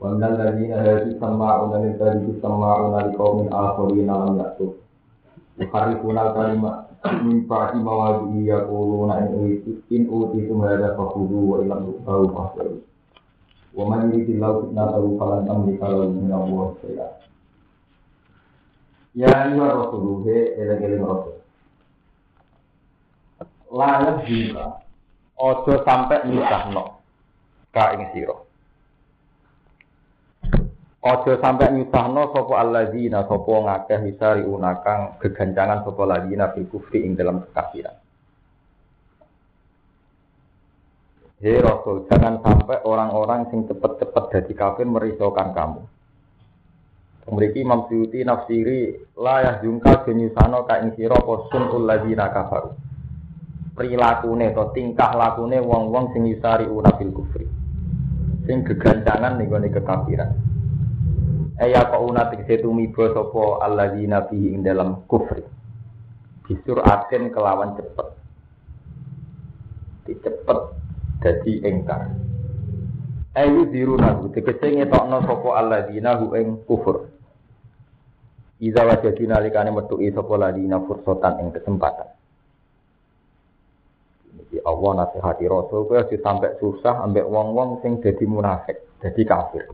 ومن الذين هادوا سماعون للكذب سماعون لقوم آخرين لم يأتوا يحرفون الكلمة من بعد مواضعه يقولون إن أوتيتم إن أوتيتم هذا فخذوه وإن لم تؤتوه فاحذروا ومن يريد الله فتنته فلن تملك له من الله شيئا Ya ayyuhar rasul he eling-eling rasul. Layak juga. Ojo sampai nyusahno ka ing sira. Ojo sampai nyusahno sapa alladzina sapa ngakeh misari unakang gegancangan sapa alladzina fil kufri ing dalam kekafiran. Hei Rasul, jangan sampai orang-orang sing cepet-cepet jadi kafir merisaukan kamu. Memiliki Imam Suyuti nafsiri layah jungkal genyusano ka ing sira apa sunul ladzina kafaru. Prilakune to tingkah lakune wong-wong sing yusari una fil kufri. Sing gegancangan gone kekafiran. Eya kok una tegese tumiba sapa alladzina fihi ing dalam kufri. Bisur aten kelawan cepet. Dicepet dadi engkar. Ayu diruna tegese ngetokno sapa alladzina hu ing kufur. Iza wajadi nalikane metuki sapa ladina fursotan ing kesempatan. Iki Allah nasihati Rasul aja sampe susah ambek wong-wong sing dadi munafik, dadi kafir.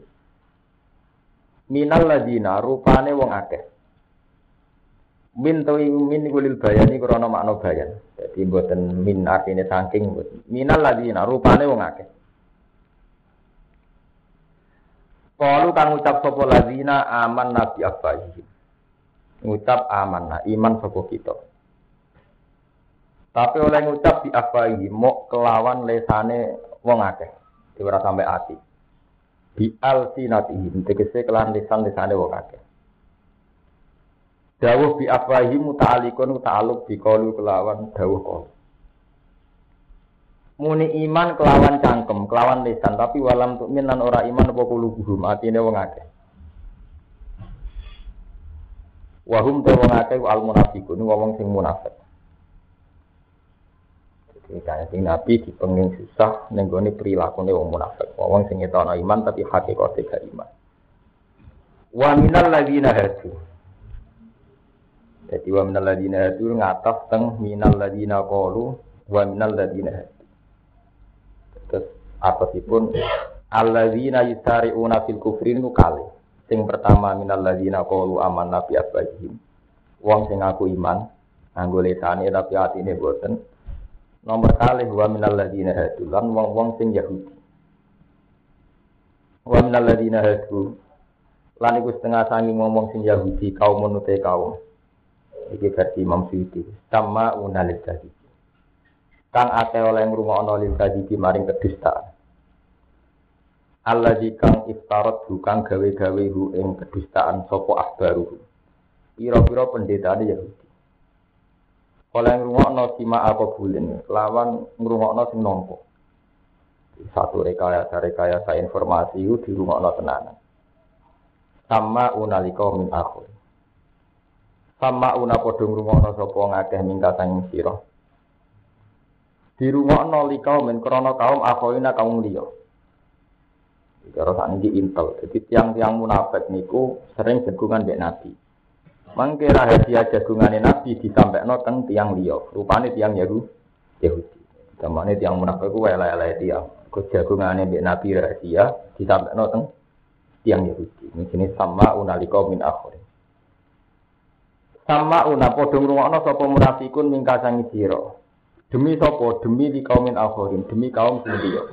Minal ladina rupane wong akeh. Min tawi min kulil bayani krana makna bayan. Jadi mboten min artine saking minal ladina rupane wong akeh. Kalu kang ucap sapa ladina aman nabi abaihim ngucap amanah iman sapa kita tapi oleh ngucap di afaihi mau kelawan lesane wong akeh ora sampai ati bi alsinatihim tegese kelawan lisan lesane wong akeh. Dawuh bi afaihi muta'alliqun ta'alluq bi qalu kelawan dawuh qaul muni iman kelawan cangkem kelawan lisan tapi walam tukmin lan ora iman apa kulubuhum atine wong akeh. Wahum te wong akeh al munafiqun wong sing munafik. Jadi kaya sing nabi dipenging susah ning gone prilakune wong munafik. Wong sing ngetokno iman tapi hakikate gak iman. Wa minal ladina hadu. Jadi wa minal ladina hadu ngatas teng minal ladina qalu wa minal ladina hadu. Terus apa sih pun alladzina yusari'una fil kufri nu kali. Sing pertama minal ladzina qalu amanna bi afwahihim. Wong sing ngaku iman nganggo lesane tapi atine boten. Nomor kalih wa minal ladzina hadu lan wong-wong sing Yahudi. Wa minal ladzina hadu lan iku setengah sangi ngomong sing Yahudi kaum menute kaum. Iki versi Imam Suyuti. Sama unalit tadi. Kang ate oleh ngrungokno lil tadi maring kedustaan. Allah kang iftarot bukan gawe-gawe hu ing kedustaan sopo ahbaru. Piro-piro pendeta Yahudi. Oleh ngrungokno sima apa bulen, lawan ngrungokno sing nompo. Satu rekayasa rekayasa informasi itu di rumah tenanan. Sama unaliko min akhir. Sama una podong rumah sopo ngakeh mingka sanging siro. Di rumah noli kaum min krono kaum akhoina kaum liyo. Saat ini intel. Jadi tiang-tiang munafik niku sering jagungan mbek Nabi. Mangke rahasia jagungan Nabi disampaikan teng tiang liya. Rupane tiang Yahudi. Yahudi. Zamane tiang munafik ku elek-elek tiang. Ku jagungane mbek Nabi rahasia disampaikan teng tiang Yahudi. Ini sama unaliko min akhir. Sama una padha ngrungokno sapa munafikun mingkasangi sira. Demi sapa? Demi di kaumin akhirin, demi kaum sing liya.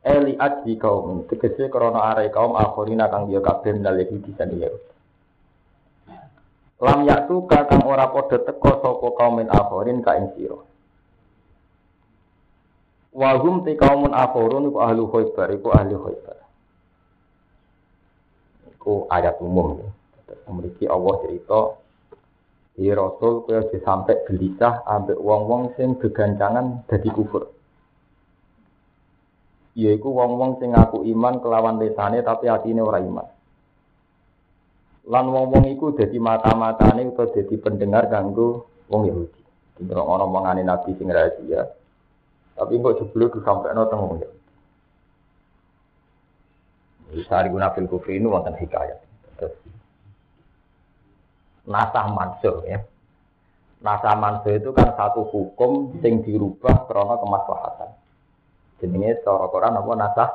Eli aji kaum tegese krana are kaum akhirina kang dia kabeh yahudi dan yahudi. Lam yaktu kang ora padha teka sapa kaum min akhirin ka ing sira. Wa hum te kaumun akhirun iku ahli khaybar iku ahli khaybar. Iku ayat umum ya. Memiliki Allah cerita di Rasul kaya sampai gelisah ambek wong-wong sing gegancangan dadi kufur. Yaiku wong-wong sing ngaku iman kelawan lesane tapi hatine ora iman. Lan wong-wong iku dadi mata-matane utawa dadi pendengar kanggo wong Yahudi. Dino ana omongane Nabi sing rahasia. Tapi kok jebule disampaikan teng wong Yahudi. Sari guna fil kufri ini wonten hikayat. Nasah mansuh ya. Nasah mansuh itu kan satu hukum sing dirubah karena kemaslahatan. Jenenge secara Quran apa nasah?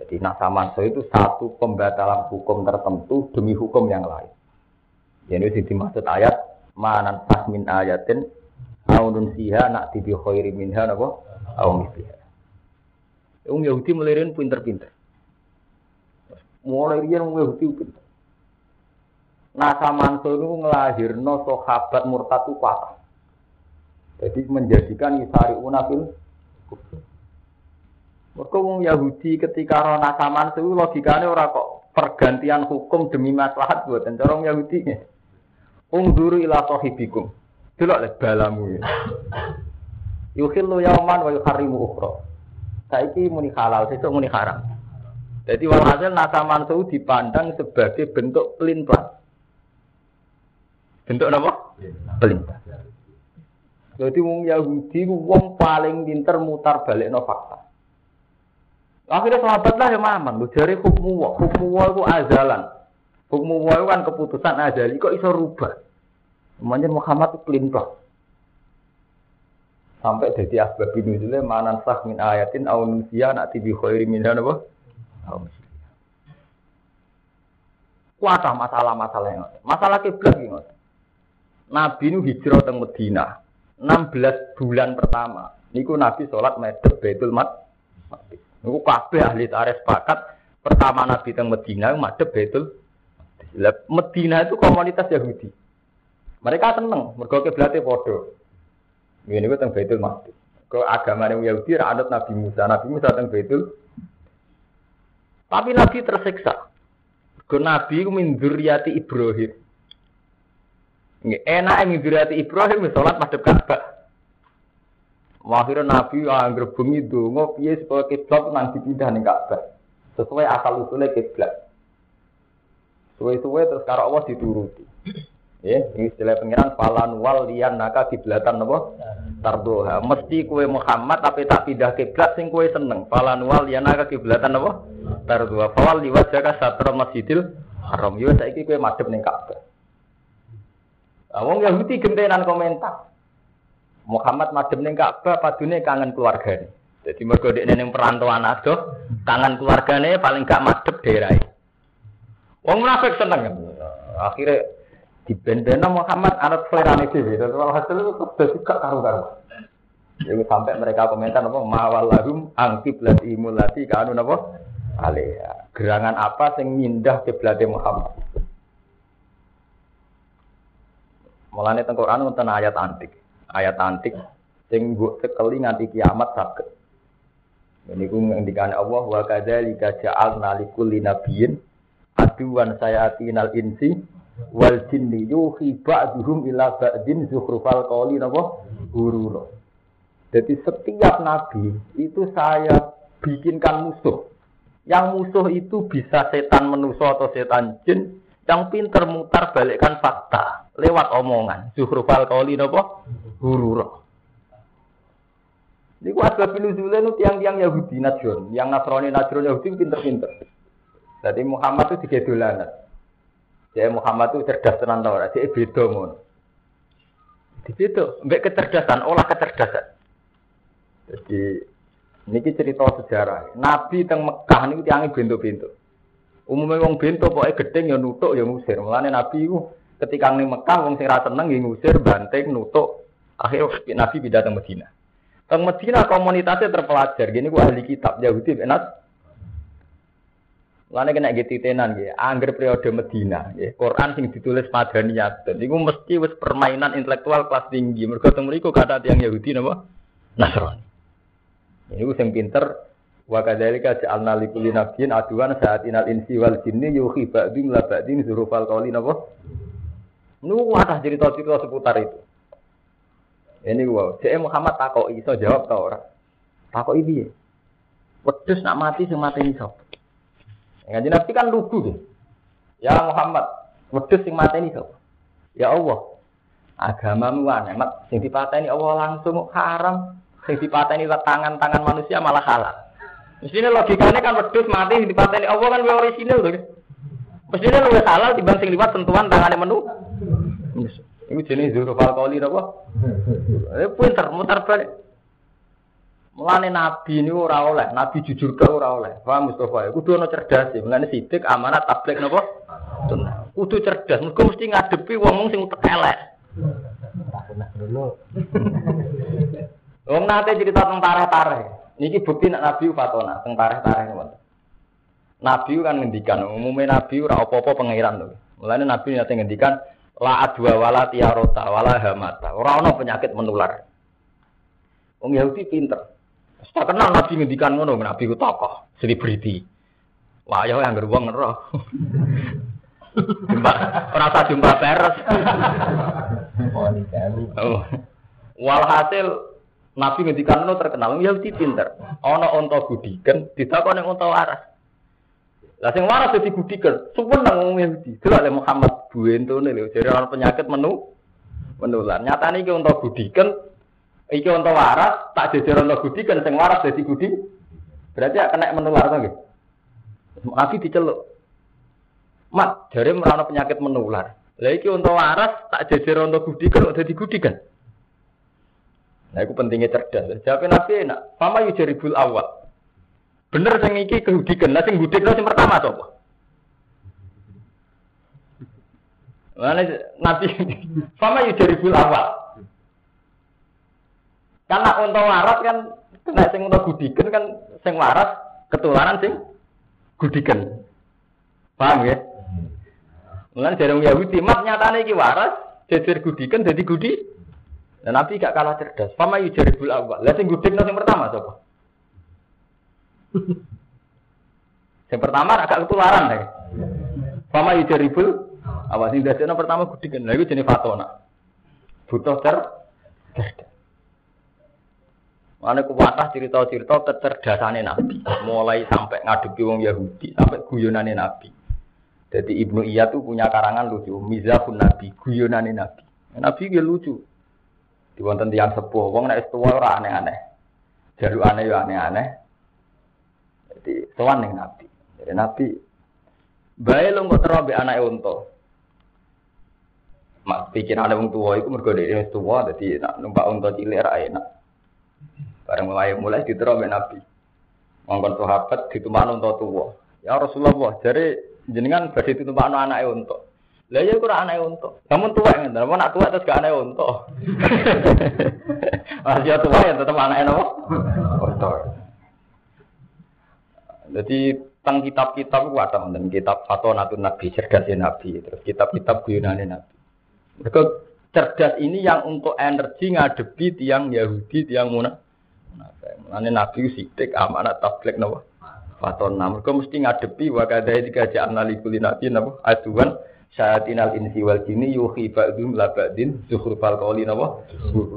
Jadi nasah mansuh itu satu pembatalan hukum tertentu demi hukum yang lain. Jadi dimaksud ayat manan min ayatin aunun siha nak tibi khairi minha napa au misliha. Wong Yahudi mulai pinter-pinter. Mulai riyen wong Yahudi pinter. Nasa Mansur itu ngelahirno sahabat murtad itu patah. Jadi menjadikan Isari Unafil Mereka wong Yahudi ketika roh Nasa Mansur itu logikanya ora kok pergantian hukum demi maslahat buat corong Yahudi. Ungduru ila sahibikum. Delok le balamu. Yukhillu yauman wa yuharrimu ukhra. Saiki muni halal, sesuk muni haram. Jadi walhasil nasa mansu dipandang sebagai bentuk pelin-pelan. Bentuk apa? Pelintang. Jadi wong Yahudi wong paling pinter mutar balik no fakta. Akhirnya sahabat lah yang mamang, lu jari hukmu wa, hukmu wa itu azalan. Hukmu wa itu kan keputusan azali, kok iso rubah. Semuanya Muhammad itu pelintang. Sampai jadi asbab nuzulnya manan sah min ayatin au nusia nak tibi khairi min apa? Kuatah masalah-masalah yang Masalah kiblat gitu. Nabi nu hijrah teng Medina. 16 bulan pertama. Niku Nabi sholat medhep Baitul Maqdis. Niku kabeh ahli tarikh sepakat pertama Nabi teng Medina madhep Baitul Medina itu komunitas Yahudi. Mereka seneng mergo kiblate padha. Ngene niku teng Baitul Maqdis. Ke agama Yahudi ra anut Nabi Musa. Nabi Musa teng Baitul Tapi Nabi tersiksa. Ke Nabi ku min Ibrahim. Enak ngidurati Ibrahim sholat madhep Ka'bah. Akhirnya Nabi anggere bengi donga piye supaya kiblat nang dipindah ning Ka'bah. Sesuai asal usulnya kiblat. Suwe-suwe terus karo Allah dituruti. Ya, ini istilah pengiran falan wal liyan naka kiblatan apa? Tardoha. Mesti kue Muhammad tapi tak pindah kiblat sing kue seneng. Falan wal liyan naka kiblatan apa? Tardoha. Fawal liwat jaga satra masjidil haram. Yo saiki kue madhep ning Ka'bah. Wong Yahudi gentenan komentar. Muhammad madem ning Ka'bah padune kangen keluargane. Jadi mergo dekne ning perantauan adoh, kangen keluargane paling gak madep daerah. Wong munafik seneng. Akhirnya di bendena Muhammad anut selerane dhewe. Terus hasil itu dadi gak karu-karu. Jadi sampai mereka komentar apa mawalahum angkib lati mulati kanu napa? Alih. Gerangan apa sing mindah kiblate Muhammad? Mulane teng Quran wonten ayat antik. Ayat antik sing mbok tekeli nganti kiamat saged. Niku ngendikan Allah wa kadzalika ja'alna likulli nabiyyin aduwan sayatinal insi wal jinni yuhi ba'duhum ila ba'din zukhrufal qawli napa guru. Jadi setiap nabi itu saya bikinkan musuh. Yang musuh itu bisa setan manusia atau setan jin yang pinter mutar balikkan fakta lewat omongan. Zuhrufal kauli napa? Hurura. Niku asbab nuzule nu tiang-tiang Yahudi Najron, yang Nasrani Najron Yahudi pinter-pinter. Jadi Muhammad itu tiga dolanan. Jadi Muhammad itu cerdas tenan tau ora, dia beda mon. Di situ, mbek kecerdasan, olah kecerdasan. Jadi niki cerita sejarah. Nabi teng Mekah niku tiange bento-bento. Umumnya wong bento pokoknya gedeng ya nutuk ya ngusir. Mulane Nabi itu ketika ning Mekah wong sing ra seneng nggih ngusir, banting, nutuk. Akhirnya Nabi pindah ke Medina. Ke Medina komunitasnya terpelajar. Gini gua ahli kitab Yahudi enak. Lalu kena gitu tenan ya, angger periode Medina, ya. Quran sing ditulis Madaniyat. Iku mesti wis permainan intelektual kelas tinggi. Mergo teng mriku kata tiang Yahudi napa? Nasrani. Ini sing pinter Wa kadzalika ja'alna likulli nabiyyin aduan sa'atinal insi wal jinni yuhi ba'dhum la ba'dhin zurufal qawli napa? Nu ada cerita-cerita seputar itu. Ini gua, cek Muhammad takok iso jawab ta ora? Takok piye? Wedhus nak mati sing mati iso. Ngaji Nabi kan lugu deh. Ya Muhammad, wedhus sing mati iso. Ya Allah, agamamu aneh, mat sing dipateni Allah langsung haram, sing dipateni lewat tangan-tangan manusia malah halal. Mestinya logikanya kan wedhus mati dipateni Allah kan orisinal tuh. Mestinya lu halal timbang sing liwat sentuhan tangannya menu. Ini jenis zurufal kali apa? Eh pinter mutar balik. Mulane nabi ini ora oleh, nabi jujur ke ora oleh. Paham Mustafa? Kudu ana cerdas ya. Mulane sidik amanat tablik napa? Kudu cerdas. Mergo mesti ngadepi wong sing utek elek. Wong nate cerita tentang tareh-tareh. Niki bukti nak nabi fatona tentang tareh-tareh ngoten. Nabi kan ngendikan, umumnya nabi ora apa-apa pangeran lho. Mulane nabi nate ngendikan la adwa wala tiarota wala hamata. Ora ana penyakit menular. Wong Yahudi pinter. Tak kenal Nabi ngendikan ngono, Nabi ku tokoh, selebriti. Wah, ya yang gerbong ngeroh. jumpa, rasa jumpa peres. oh. Walhasil Nabi ngendikan ngono terkenal Yahudi pinter. Ana unta gudiken ditakoni unta waras. Lah sing waras dadi gudiken, suweneng wong Yahudi. Delok Muhammad buentone lho, jare ana penyakit menu menular. Nyatane iki unta gudiken iki unta waras, tak jejer unta gudiken sing waras dadi gudi. Berarti ya kena menular to nggih. Diceluk. Mat, jare merana penyakit menular. Lah iki unta waras, tak jejer unta gudiken kok dadi gudiken. Nah, itu pentingnya cerdas. Jawab Nabi enak. Fama yujaribul awal. Bener sing iki kehudikan, nah sing gudikno sing pertama sapa? Mana nabi sama yujaribul awal. Karena untuk waras kan kena sing untuk gudikan kan sing waras ketularan sing gudikan. Paham ya? Mulane jarang Yahudi mat nyatane iki waras, jejer gudikan jadi gudi. Dan Nabi gak kalah cerdas. Fama yujaribul awal. Lah sing gudikno sing pertama sapa? Yang pertama agak ketularan deh. Fama yujaribul awal sing dadekno pertama gudikan. Lha iku jenenge fatona. Butuh cer cerdas. Mana kuwatah cerita-cerita kecerdasannya Nabi, mulai sampai ngadepi wong Yahudi, sampai guyonannya Nabi. Jadi Ibnu Iya tuh punya karangan lucu, Mizahun Nabi, guyonannya Nabi. Nabi dia lucu. Di wonten tiang sepuh, wong nek tua ora aneh-aneh. Jalu aneh ya aneh-aneh. Jadi sowan ning Nabi. Jadi Nabi bae lo kok terobek anake unta. Mak pikirane wong tua iku mergo dhewe tua dadi nak numpak unta cilik ra enak. Bareng mulai mulai diterobek Nabi. Mongkon sahabat ditumpakno unta tua. Ya Rasulullah, jare jenengan badhe ditumpakno anake unta. Lah ya kurang anake unta. Kamu tua ngene, mau nak tua terus gak anake unta. Masih tua ya tetep anake napa? Unta. Jadi tentang kitab-kitab itu ada dan kitab Fatonatun Nabi, cerdasnya Nabi, terus kitab-kitab guyonannya Nabi. Mereka cerdas ini yang untuk energi ngadepi tiang Yahudi, tiang Munah. Mulane Nabi sidik amanat tablik napa? Fatona. Mereka mesti ngadepi wa kadai tiga ja'alna likuli nabi napa? Aduan syayatinal insi wal jini yuhi ba'dhum la ba'din zukhrufal qawli napa?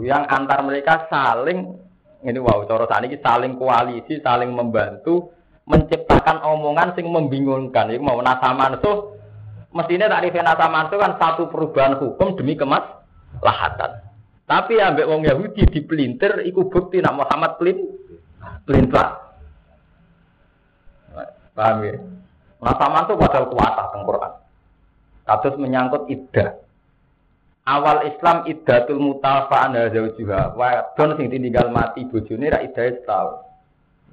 Yang antar mereka saling ini wow cara ini saling koalisi, saling membantu menciptakan omongan sing membingungkan. Iku mau nasaman so mestinya takrifnya nasaman itu kan satu perubahan hukum demi kemas lahatan. Tapi ambek wong Yahudi dipelintir iku bukti nak Muhammad pelin pelintar. Paham ya? Nasaman itu padahal kuatah teng Quran. Kados menyangkut iddah. Awal Islam iddatul mutafa'an zaujuha. Wadon sing ditinggal mati bojone ra iddah setahun.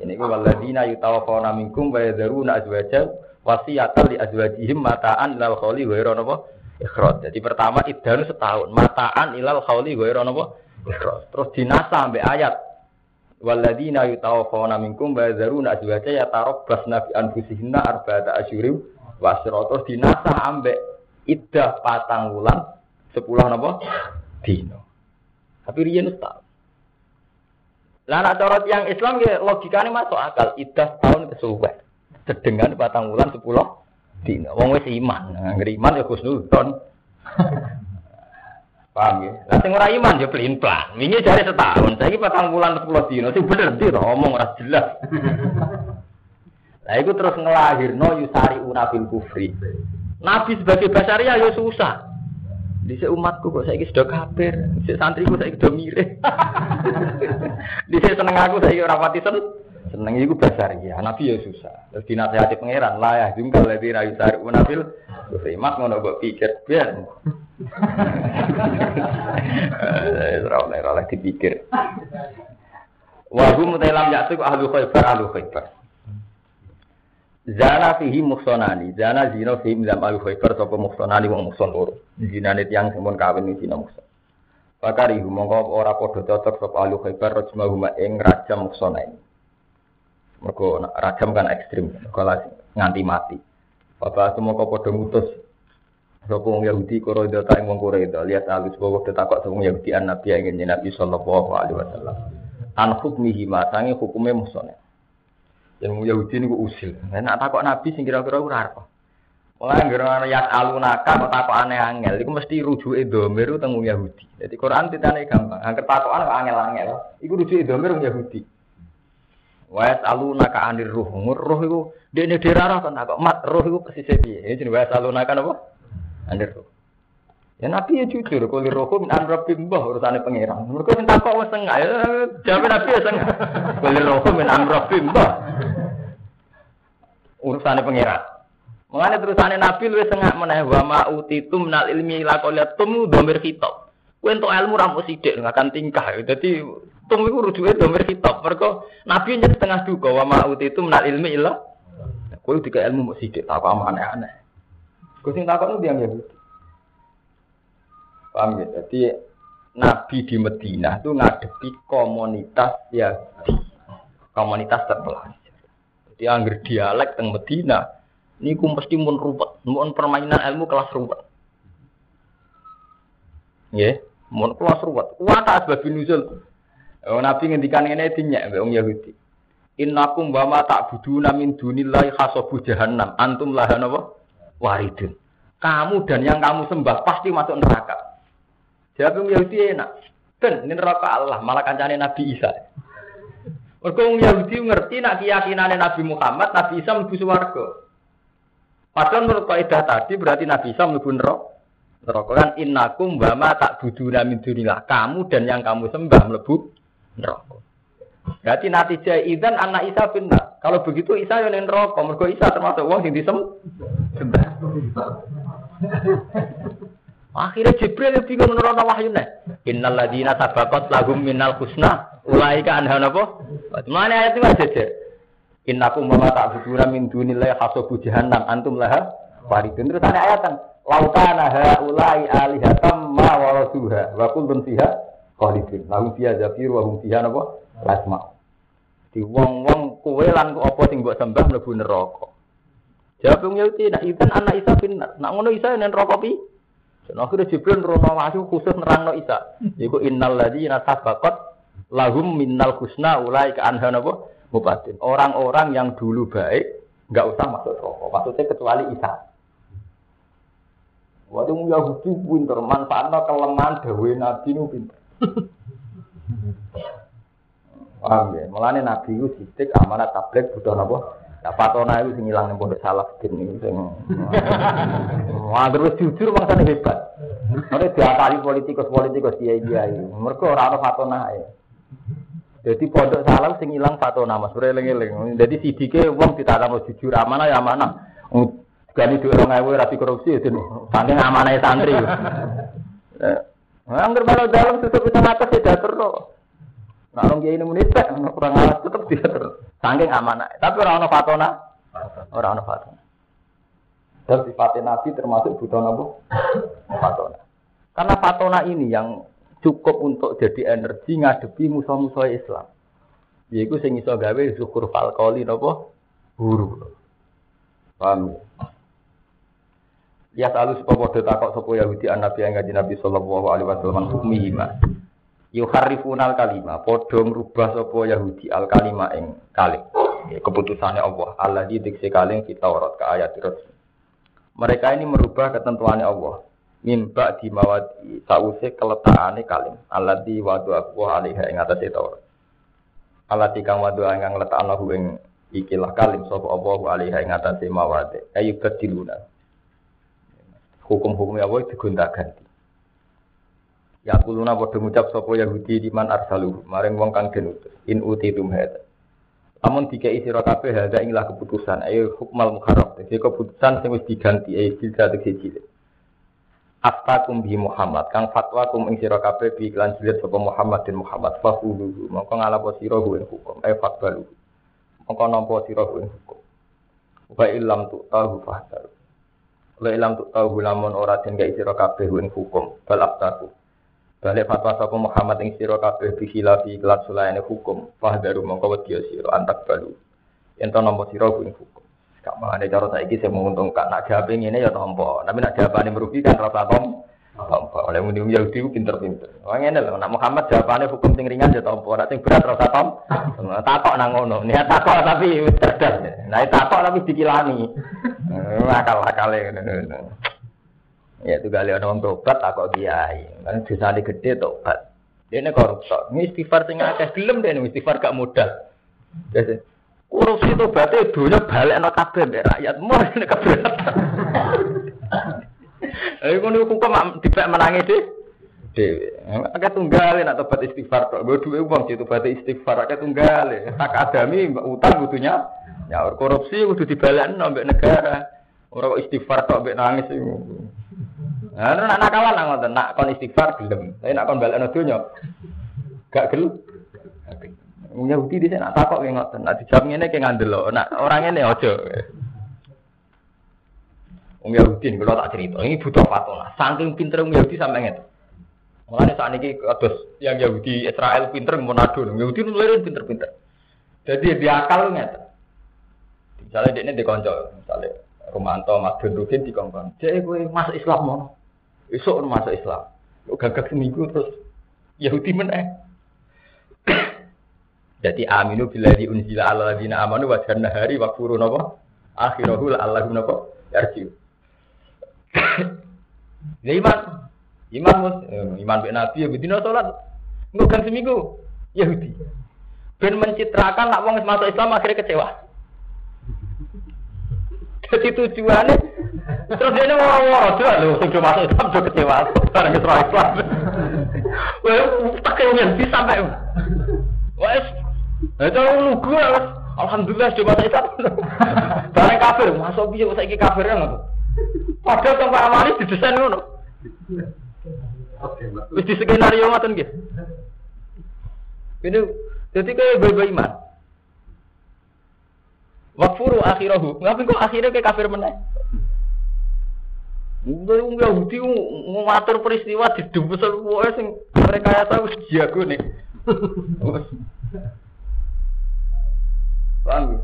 Ini ku waladina yutawafawna minkum wa yadharuna azwaja wasiyatan li azwajihim mataan ilal khawli ghairu napa ikhraj. Jadi pertama iddan setahun, mataan ilal khawli ghairu napa ikhraj. Terus dinasa sampai ayat waladina yutawafawna minkum wa yadharuna azwaja yatarabbasna bi anfusihinna arba'ata asyurim wa asyra. Terus dinasa ambek iddah patang wulan 10 napa dino. Tapi riyen setahun. Lah nak cara yang Islam ya logikanya masuk akal. Idah tahun kesuwen. Sedengan batang bulan sepuluh dina. Wong wis iman. Nah, iman ya khusnudon. Paham ya? Lah sing ora iman ya pelin-pelan. Wingi jare setahun, saiki patang bulan 10 dino sing bener ndi omong ora jelas. Lah iku terus ngelahirno yusari unabil kufri. Nabi sebagai basaria ya susah. Di umatku kok saiki sudah kafir, di santriku saiki sudah mirip. di seneng aku saiki ora pati sen. Seneng iku basaria. Nabi ya susah. Terus dinasihati pangeran, lah ya jungkal lebih rayu sari unabil kufri. Mak ngono kok pikir biar. Ora oleh ora dipikir. Wa hum mutailam ya'tu ahlu khaybar ahlu khaybar. Zana fihi muhsonani, zana zina fihi milam ahlu khaybar sapa muhsonani wong muhson loro. Zinane tiyang sing kawin iki zina muhson. Pakari mongko ora padha cocok sapa ahlu khaybar rajmahuma ing rajam muhsonani. Mergo rajam kan ekstrim, kalau nganti mati. Bapak semua kau padha mutus Sapa wong Yahudi Quraida ta ing wong Quraida lihat alus bahwa ditakok sapa Yahudi an Nabi ing Nabi sallallahu alaihi wasallam. An hukmihi ma sange hukume musone. Yang wong Yahudi niku usil. Nek takok Nabi sing kira-kira ora apa. Mulai gara yat alunaka kok takok aneh angel iku mesti rujuke teng wong Yahudi. Jadi Quran titane gampang. Angger takokan kok angel-angel. Iku rujuke domir wong Yahudi. Wa alunaka anir ruh. Ruh iku dene derarah kan takok mat ruh iku pesise piye? Jenenge wa alunaka napa? Andir Ya Nabi ya jujur, kulir rohum min amrabi mbah urusannya pangeran. Mereka minta kok wes tengah, ya jawab Nabi ya tengah. Kulir rohum min amrabi mbah urusannya pangeran. Mengenai terusannya Nabi lu setengah meneh wa ma utitum minal ilmi ila qaliyatum domir kitab. Kowe entuk ilmu ra mesti sithik akan tingkah. Dadi tum iku rujuke domir kitab. Mergo Nabi nyet setengah duka wa ma utitum minal ilmi ila kowe dika ilmu mesti sithik tak aneh-aneh. Gue sing takut itu yang Yahudi. Paham ya? Jadi Nabi di Medina itu ngadepi komunitas Yahudi. Komunitas terpelajar. Jadi angger dialek teng Medina, ini ku mesti mun ruwet, mun permainan ilmu kelas ruwet. Ya, mun kelas ruwet. Kuat asbab nuzul. Oh, Nabi ngendikan ini dinyak mbek wong Yahudi. Innakum wa ma ta'buduna min dunillahi hasabu jahannam. Antum laha napa? waridun. Kamu dan yang kamu sembah pasti masuk neraka. Jawab Yahudi enak. Ben, ini neraka Allah, malah kancane Nabi Isa. Mergo wong Yahudi ngerti nak keyakinane Nabi Muhammad, Nabi Isa mlebu swarga. Padahal menurut kaidah tadi berarti Nabi Isa mlebu neraka. Neraka kan innakum wa ma tak buduna min dunillah. Kamu dan yang kamu sembah mlebu neraka. Berarti natijah idan anak Isa benar. Kalau begitu Isa yang neraka, mergo Isa termasuk wong sing disembah. Akhirnya Jibril bingung nurono wahyu nih. Innal ladina sabaqat lahum minal husna ulaika anha napa? Mana ayat itu aja. Innakum wa ta'buduna min dunillahi hasabu jahannam antum laha waridun. Terus ada ayat kan. Lautana haulai alihatam ma warasuha wa kuntum fiha khalidun. Lahum fiha zafir wa hum fiha napa? Lasma. Di wong-wong kowe lan apa sing mbok sembah mlebu neraka. Jawab Yahudi, nak ikan anak Isa benar. Nak ngono Isa yang rokok pi. Dan akhirnya Jibril rono wahyu khusus nerang no Isa. Iku innal ladina sabaqat lahum minnal husna ulai ke anha napa mubatin. Orang-orang yang dulu baik nggak usah masuk rokok. Maksudnya kecuali Isa. Waktu Yahudi pinter manfaatnya kelemahan dawe Nabi nu pinter. Paham ya? Mulane Nabi itu sidik amanat tablet butuh napa? Nah, patona itu sing ilang ning pondok salaf sing. Wah, terus jujur bangsane hebat. Ora diakali politikus-politikus kiai-kiai. Mergo ora ana patona ae. Jadi pondok salaf sing ilang patona Mas, eling-eling. Jadi sidike wong ditanam jujur amanah ya amanah. Gani orang ewe rapi korupsi itu saking amanah santri. Angger malah dalam tutup bisa atas ya terus. Nah, orang kiai ini menit, kurang alat tetap dia. Saking amanah. Tapi orang orang fatona, orang orang fatona. Dan sifatnya Nabi termasuk butuh nabi fatona. Karena fatona ini yang cukup untuk jadi energi ngadepi musuh-musuh Islam. Yaitu sing iso gawe syukur falkoli napa guru. Paham Ya selalu supaya takok sapa Yahudi an Nabi yang Nabi sallallahu alaihi wasallam hukmihi yuharrifunal kalima padha ngrubah sapa Yahudi al kalima ing kalim keputusannya Allah. Allah di diksi kaling kita Taurat ke ayat mereka ini merubah ketentuannya Allah. Mimba di mawadi sause keletaane kalim Allah di wadu aku ing atas Taurat. Allah di kang wadu ing letakno ing ikilah kalim sapa Allah alaiha ing atas mawadi ayu kediluna hukum-hukumnya Allah digonta-ganti Ya kuluna padha ngucap sapa Yahudi di man arsaluhu maring wong kang den utus in utitum hada. Amun dikai sira kabeh hada inilah keputusan ayo hukmal muharram. Jadi keputusan sing wis diganti ayo jilza tegese cilik. Aftakum bi Muhammad kang fatwa kum ing sira kabeh bi iklan jilid sapa Muhammad dan Muhammad fahuluhu mongko ngalapo sira ing hukum ayo fatbalu. Mongko nampa sira ing hukum. Wa illam tu tahu fahdaru. Wa illam tu tahu lamun ora den gawe sira kabeh hukum bal Balik fatwa sapa Muhammad ing sira kabeh bi khilafi kelas sulayane hukum. Fahdaru mongko wedi sira antak balu. Yen to nampa sira ing hukum. Gak mangane cara saiki sing menguntungkan. Nak jawabe ngene ya tampa. Tapi nak jawabane merugikan rasa tom. Tampa. Oleh muni Yahudi pinter-pinter. Wong ngene lho, nak Muhammad jawabane hukum sing ringan ya tampa. Nak sing berat rasa tom. Takok nang ngono. Niat takok tapi cerdas. Nah takok tapi dikilani. Akal-akale ngono. Ya itu kali orang tobat tak kok kiai. Kan dosa gede tobat. Ini koruptor. Ini istighfar sing akeh gelem deh istighfar gak. Jadi korupsi tobatnya dunia balik anak kabeh mbek rakyat. Mau ini keberatan. Ayo kono hukum dipek menangi deh. Agak tunggalin atau tobat istighfar tok. Gue duwe uang situ tobat istighfar agak tunggalin. Tak adami utang butuhnya. Ya korupsi kudu dibalik mbek negara. Orang istighfar tok mbek nangis. Nah, nak nakalan nak ngoten, nak kon istighfar gelem. Tapi nak kon balekno donya gak gelem. Wong Yahudi di nak takok ki ngoten. Nak dijawab ngene ki ngandel Nak orang ngene aja. Wong Yahudi kalau tak cerita, ini butuh fatwa. Saking pinter wong Yahudi sampai ngene. Mulane saat ini kados yang Yahudi Israel pinter Manado, Yahudi nulirin pinter-pinter. Jadi dia akal ngeten. Misalnya dia ini dikonco, misalnya Romanto, Mas Gendrukin dikongkon. Jadi gue masuk Islam mau. Esok masuk Islam. Gagak seminggu terus Yahudi meneh. Jadi aminu bila di unzila ala dina amanu wa hari wa furu napa akhirahu Allahu napa yarji. Ya iman. Iman mus, eh, iman be nabi ya bedino salat. Engko kan seminggu Yahudi. Ben mencitrakan nak wong masuk Islam akhirnya kecewa. Jadi tujuannya terus dia ngomong-ngomong tuh lu sudah masuk Islam sudah kecewa barang Islam Islam. Wah, tak kemudian bisa sampai. Wes, itu lu gue Alhamdulillah sudah masuk Islam. Barang kafir, masuk bisa saya kafir kan? Padahal tanpa amalis didesain ngono. Wis di skenario ngoten nggih. Ini jadi kayak beba iman. Wakfuru akhirahu. Ngapain kok akhirnya kayak kafir meneh? Mungkin wong Yahudi ngatur peristiwa di dubes wae sing mereka ya tahu jago nih. Paham?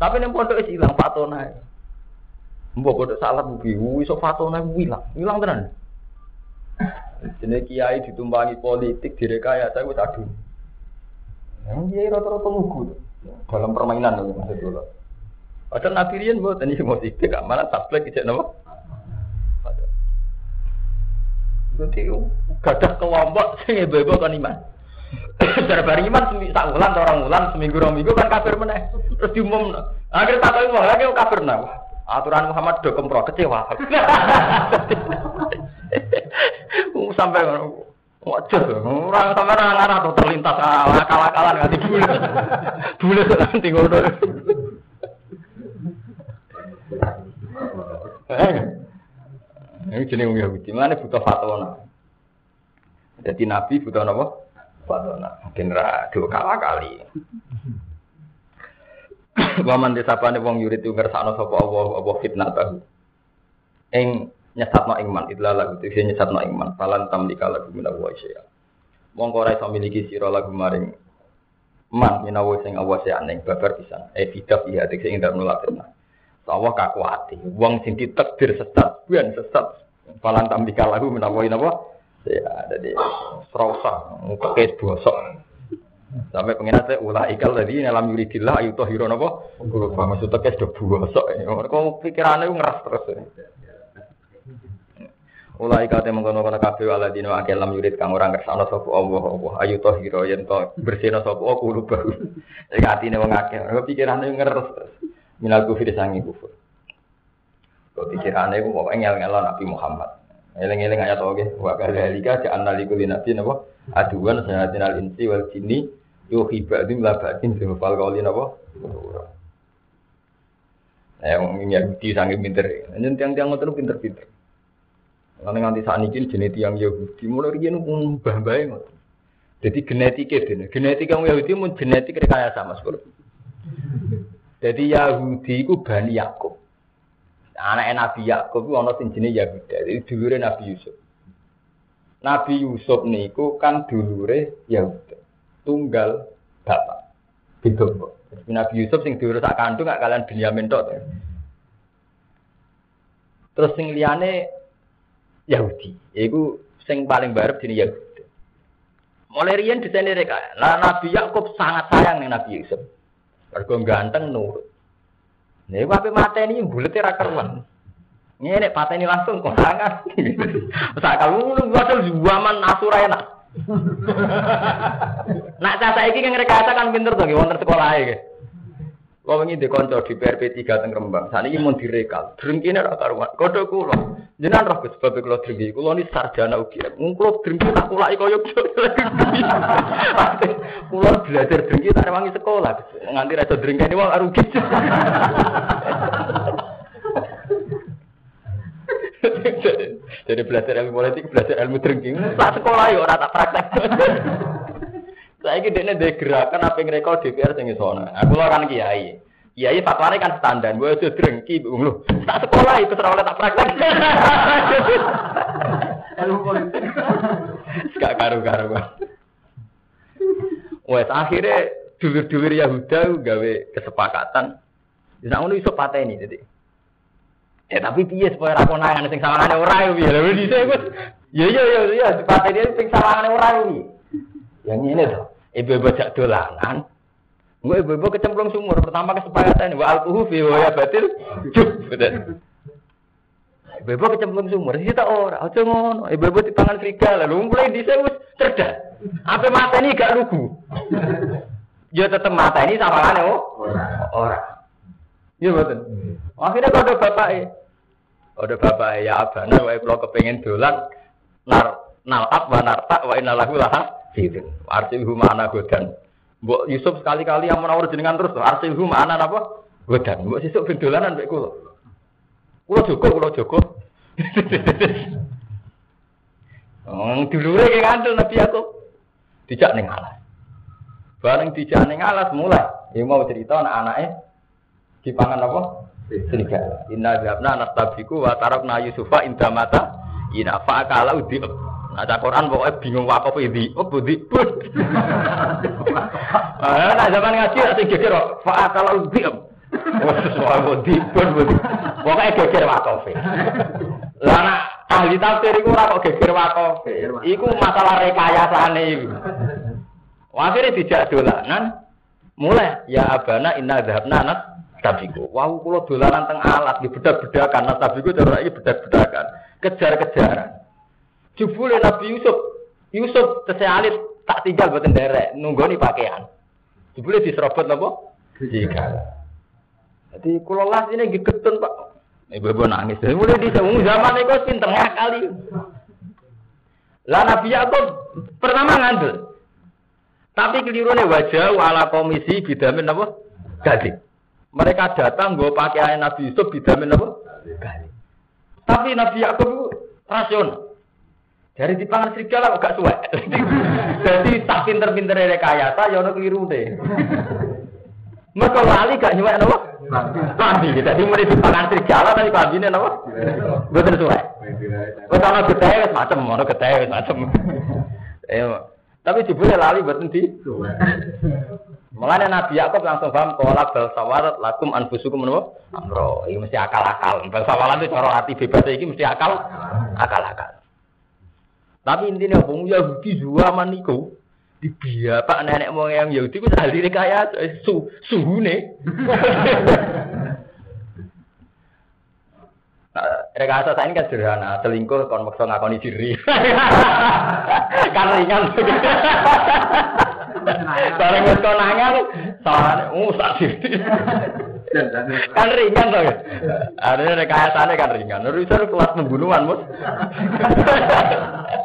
Tapi ning pondok wis ilang fatona. Mbok pondok salah buki, iso fatona ilang. Ilang tenan. Jenenge kiai ditumpangi politik direkayasa wis aduh. Yang kiai rata-rata lugu dalam permainan maksud Padahal Nabi Rian buat ini mau sidik, mana tablek ijek nama? Jadi gadah kelompok sing ibu kan iman. Cara bareng iman tak bulan orang bulan seminggu orang minggu kan kafir meneh. Terus diumum. Akhir tak tahu lagi kafir nah. Aturan Muhammad do kempro kecewa. Sampai Wajar, orang sampai orang arah tuh terlintas akal-akalan nggak tidur. Boleh nanti ngono. Ini jenis wong Yahudi. Mana butuh fatwa. Jadi Nabi butuh apa? Fatwa. Mungkin dua kalah kali. Waman desapane wong yurid itu ngersakno sapa Allah apa fitnah tahu. Ing nyesatno iman itulah lagu itu nyesatno iman. Falan tamlika lagu minawa syai'a. Wong ora iso miliki sira lagu maring man minawa sing awase aneh babar pisan. Eh bidak iya sing ndak nolak fitnah. Allah kakuati. Wong sing ditakdir sesat, bukan sesat. Falan tambika lagu menawa napa? Ya, jadi serausa, pakai bosok. Sampai pengen saya ulah ikal tadi dalam yuridillah ayu tohiro nopo. Maksudnya kayak sudah bosok. Kau pikirannya ngeras terus. Ulai kate mengkono kono kabeh ala dino akeh lam yurid kang ora ngersano sapa Allah Allah ayu tohiro yen to bersihno sapa aku baru. Iki atine wong akeh. Pikirane ngeres. Minal kufir sangi kufur. Kok pikirane ku pokoke ngel-ngelo Nabi Muhammad. Eling-eling ayat oke. Wa kadzalika ja'alna likulli nabiyyin apa? Aduan sayatinal insi wal jinni yuhi ba'dim la ba'din fil qawli napa? Eh wong Yahudi sange pinter. Nyen tiang-tiang ngoten pinter-pinter. Lan nganti saat ini jenis tiang Yahudi mulai riyen pun mbah-mbahe ngoten. Jadi genetika dene. Genetika wong Yahudi mun genetik rekayasa Mas. Jadi Yahudi ku Bani Yakub. Anak Nabi Yakub itu ana sing jenenge Yahuda. Jadi dulure Nabi Yusuf. Nabi Yusuf niku kan dulure Yahuda. Tunggal bapak. Bidom. Nabi Yusuf sing dulure sak kandung gak kalian Binyamin tok. Terus sing liyane Yahudi. Iku sing paling barep jenenge Yahuda. Mulai riyen desainnya mereka. Lah Nabi Yakub sangat sayang nih Nabi Yusuf. Mergo ganteng nurut. Nih wae mateni bulet ra karuan. Ngene pateni langsung konangan. Sak kalau lu wasal zaman asura enak. Nak cah saiki kan rekayasa kan pinter to wonten sekolah iki. Kau ingin dikonco di PRP 3 teng Rembang. Saat ini mau direkal. Drengkine ra karuan. Kodho kula. Jenengan roh sebab kula drengki. Kula ni sarjana ugi. Mung kula drengki tak kulaki kaya Kula belajar drengki tak rewangi sekolah. Nganti ra iso drengkeni wong rugi. Jadi belajar ilmu politik, belajar ilmu drengki. Tak sekolah ya ora tak praktek. Saya ini dia ada gerakan apa yang rekor DPR sing isono. Aku lo kan kiai. Kiai fatwane kan standar. Gue itu drengki, lu. Tak sekolah itu oleh tak praktek. Ilmu politik. Gak karu-karu. Wes akhirnya dulur-dulur Yahuda gawe kesepakatan. Bisa ngono iso pateni jadi. Ya tapi piye supaya ra konangan sing sawangane ora yo piye. Lha dhisik wis. Ya ya ya ya dipateni sing sawangane ora piye. Yang ini tuh, ibu-ibu jak dolanan. Gue ibu-ibu kecemplung sumur. Pertama kesepakatan, wa alkuhu fi wa ya batil. Cuk, Ibu-ibu kecemplung sumur. Sisi tak ora, aja ngono. Ibu-ibu di tangan serigala. Lalu mulai di wis cerdas. Apa mata ini gak lugu. Ya tetep mata ini sama kan oh. Ora. Iya betul. Akhirnya kau ada bapak Ada bapak ya abana, wae kalau kepengen dolan nar nalap wa narta wa innalahu laha Gitu. Arsilhu ma'ana godan. Mbok Yusuf sekali-kali yang menawar jenengan terus tuh. Arsilhu ma'ana apa? Godan. Mbok sisuk ben dolanan mek kula. Kula Joko, kula Joko. Oh, dulure ki kandel Nabi aku. Dijak ning alas. Bareng dijak ning alas mulai. Ya mau cerita anak anaknya dipangan apa? Serigala. Inna jabna nastabiku wa tarakna Yusufa inda mata ina fa'akala udi Nah, Quran pokoknya bingung wakaf ini. Oh, budi. Nah, zaman ngaji nanti geger kok. Fa kalau diam. Oh, soal budi budi. Pokoknya geger wakaf. Lah nak ahli tafsir iku ora kok geger wakaf. Iku masalah rekayasane iku. Akhirnya dijak dolanan. Mulai ya abana inna dhahabna nat tabiku. Wau kula dolanan teng alat nggih bedak-bedakan nat tabiku cara iki bedak-bedakan. Kejar-kejaran. Jubule Nabi Yusuf. Yusuf tesealit tak tinggal buatan derek, nunggoni pakaian. Jubule diserobot napa? Jika. Jadi kalau las ini pak. Ibu-ibu nangis. Mulai di zaman itu pinter kali. Lah Nabi Yakub pertama ngandel. Tapi kelirune wajah wala komisi bidamin apa? Gadi. Mereka datang gue pakaian Nabi Yusuf bidamin apa? Gadi. Tapi Nabi Yakub rasional. Dari di pangan serigala kok gak suwe. Jadi tak pinter-pinter rekayasa ya ono keliru deh. Mereka lali gak nyuwek napa? Lambi. Jadi mulai di pangan serigala tapi lambine napa? Mboten suwe. Wis ana getih wis macem, ono getih wis macem. Tapi jebule lali mboten di. Mulane Nabi Yakub langsung paham kola bal sawarat lakum anfusukum menapa? Amro. Iki mesti akal-akal. Bal sawarat itu cara hati bebas iki mesti akal akal-akal. Tapi intinya wong Yahudi zaman niku di pak nenek moyang Yahudi ku ahli kaya su suhune. Nah, rekayasa saya ini kan sederhana, selingkuh kon maksa ngakoni diri. kan ringan. Bareng wis konangan, sawane uh sak diri. kan ringan to. Ada rekayasane kan ringan. Urusan kelas pembunuhan, Mus.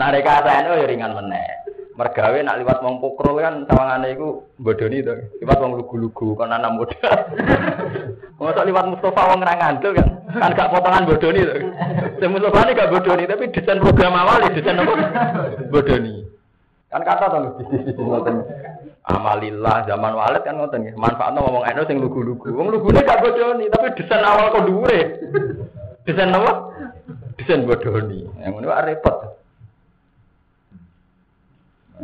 nah rekayasane oh ya ringan meneh. mergawe nak liwat wong pokrol kan sawangane iku bodoni to. Liwat wong lugu-lugu kon ana modal. Mosok liwat Mustafa wong ra ngandel kan. Kan gak potongan bodoni to. Sing Mustafa ini gak bodoni tapi desain program awal ya desain apa? Bodoni. Kan kata to ngoten. Amalillah zaman walid kan ngoten nggih. Manfaatno ngomong eno sing lugu-lugu. Wong lugune gak bodoni tapi desain awal kok dhuwure. Desain apa? Desain bodoni. Yang ngono repot.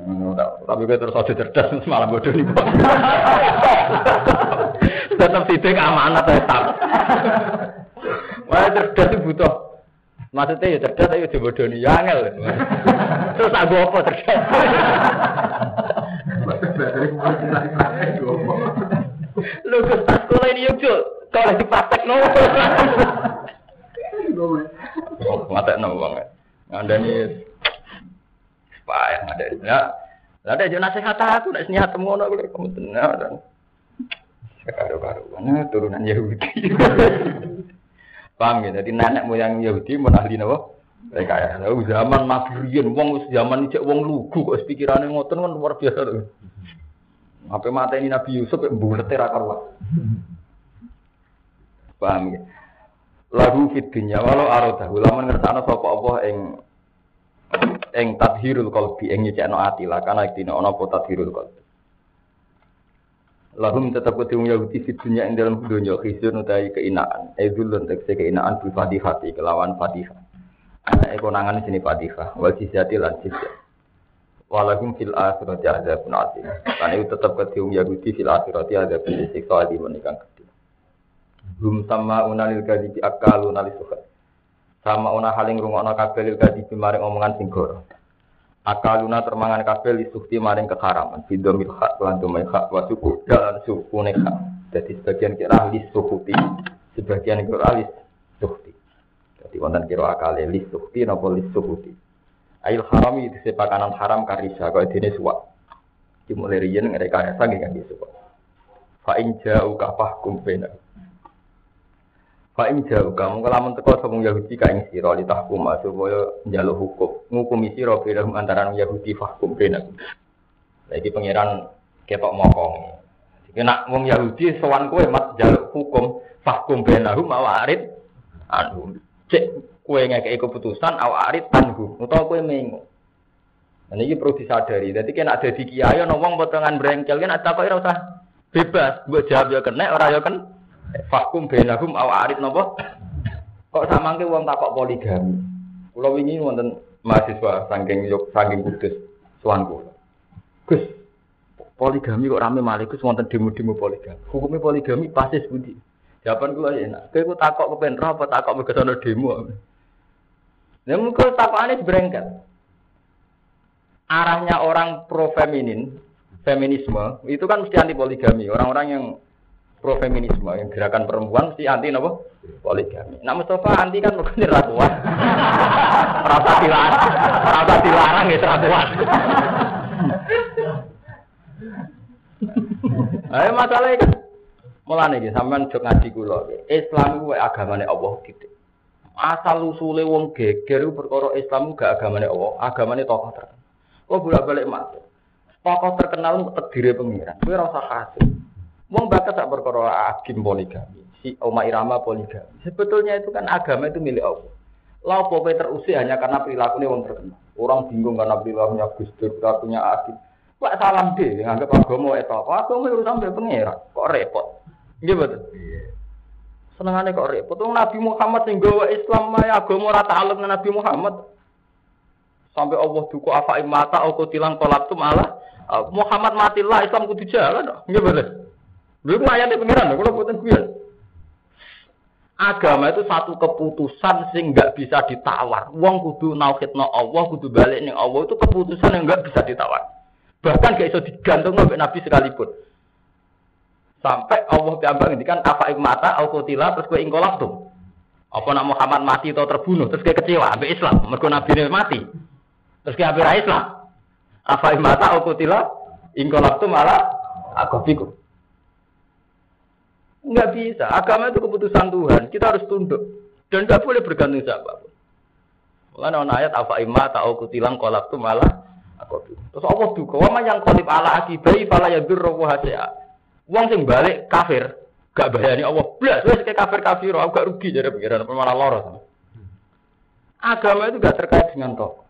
Tapi gue terus aja cerdas malah bodoh nih. Tetap sidik amanat tetap. Wah cerdas itu butuh. Maksudnya ya cerdas di bodoh nih angel. Terus aku apa cerdas? Lu ke sekolah ini yuk kalau di praktek no. Mata no banget. Anda nih payah ada ya ada aja nasihat aku nak nasihat ngono aku kamu tenang dan karo karuan turunan Yahudi. Paham ya? Jadi nenek moyang Yahudi mau ahli nawa mereka ya zaman mabrian wong zaman ijek wong lugu kok pikirannya ngoten kan luar biasa. Tuh apa mata ini Nabi Yusuf bulat ra karuan. Paham ya? Lagu fit dunya walau arodah ulama ngertana sapa apa ing eng tadhirul qalbi ing nyecekno ati lah kana dina ana apa tadhirul qalbi. Lahum tetap kudu Yahudi di dunia ing dalam dunia khisun utai keinaan. Edulun tekse keinaan bil fatihati kelawan fatihah ana konangan sini fatihah wal jizyati lan jizya walahum fil akhirati adzabun azim lan itu tetap kudu Yahudi fil akhirati adzabun siksa di menikang gede hum sama unalil kadibi akalu nalisuhat sama ona haling rungokno kabeh lil kadi maring omongan sing goro. Akaluna termangan kabeh lisukti maring keharaman. Bidomil hak lan dumai hak wa suku dalan suku nekha. Jadi sebagian kira lis sukuti, sebagian kira sukti. Jadi wonten kira akale lis sukti napa lis sukuti. Ail harami itu sepakanan haram karisa kau dene suwak. Dimulai riyen ngereka saking kan suwak. Fa in ja'u kafahkum Ing jauh kamu kelamun teko sapa Yahudi ka ing sira li tahkum supaya njaluk hukum. Ngukumi sira film antara Yahudi fahkum benak. Lagi pangeran ketok mokong. Jadi nak wong Yahudi sowan kowe mat njaluk hukum fahkum benahum awarid anu cek kowe ngekeki keputusan awarid tanhu utawa kowe mengo. Nah, ini perlu disadari. Jadi kan ada di kiai, ngomong potongan brengkel kan ada apa ya bebas. Buat jawab ya kena, orang ya kan Fakum benahum aw arid nopo. Kok samangke wong takok poligami. Kula wingi wonten mahasiswa saking yuk saking kudus suwanku. Gus, poligami kok rame malih Gus wonten demo-demo poligami. Hukumnya poligami pasti sepundi. Jawaban kula ya enak. Kowe kok takok kepen apa takok mergo sono demo. Ya mungkin takokane brengket. Arahnya orang pro feminin, feminisme itu kan mesti anti poligami. Orang-orang yang pro feminisme yang gerakan perempuan mesti anti nopo poligami. Nah Mustafa anti kan bukan ratuan. Rasa dilarang, rasa dilarang ya ratuan. Ayo masalahnya kan mulane iki sampean jog ngaji kula. Islam iku agamane Allah gitu. Asal usule wong geger perkara Islam gak agamane Allah, agamane tokoh terkenal. Kok bolak-balik matur. Tokoh terkenal terdiri pengiran. Ora usah kasih. Wong bakat tak perkara agim poligami. Si Oma Irama poligami. Sebetulnya itu kan agama itu milik Allah. Lah apa terusik hanya karena perilakunya wong terkenal. Orang bingung karena perilakunya Gus Dur, perilakunya Adi. Pak salam deh, nganggap agama itu apa? Agama itu sampai pengira. Kok repot? Iya betul. Senengane kok repot. Wong Nabi Muhammad sing gawa Islam maya agama ora ta'alluq Nabi Muhammad. Sampai Allah duku apa imata aku tilang kolak tuh malah Muhammad matilah Islam kudu jalan. Nggih betul. Ku ayate pengiran, kula boten kuwi. Agama itu satu keputusan sing nggak bisa ditawar. Wong kudu nauhidno Allah, kudu balik ning Allah itu keputusan yang nggak bisa ditawar. Bahkan gak iso digantung sampai Nabi sekalipun. Sampai Allah piambang kan apa mata al-qutila terus kowe ingkolak tuh. Apa nak Muhammad mati atau terbunuh terus kayak kecewa ambil Islam, mergo Nabi ini mati. Terus kayak ambil Islam. Apa mata al-qutila ingkolak tuh malah aku pikir. Enggak bisa. Agama itu keputusan Tuhan. Kita harus tunduk. Dan tidak boleh bergantung siapa. Mulanya ayat apa imma ta'au kutilang kolak tu malah aku Terus Allah duka. Wama yang kolib ala akibai fala yadur rohu hasya. Uang sing balik kafir. Gak bayani Allah. Belas. Wes kayak kafir kafir. Aku gak rugi jadi pikiran. Malah loro. Agama itu gak terkait dengan toh.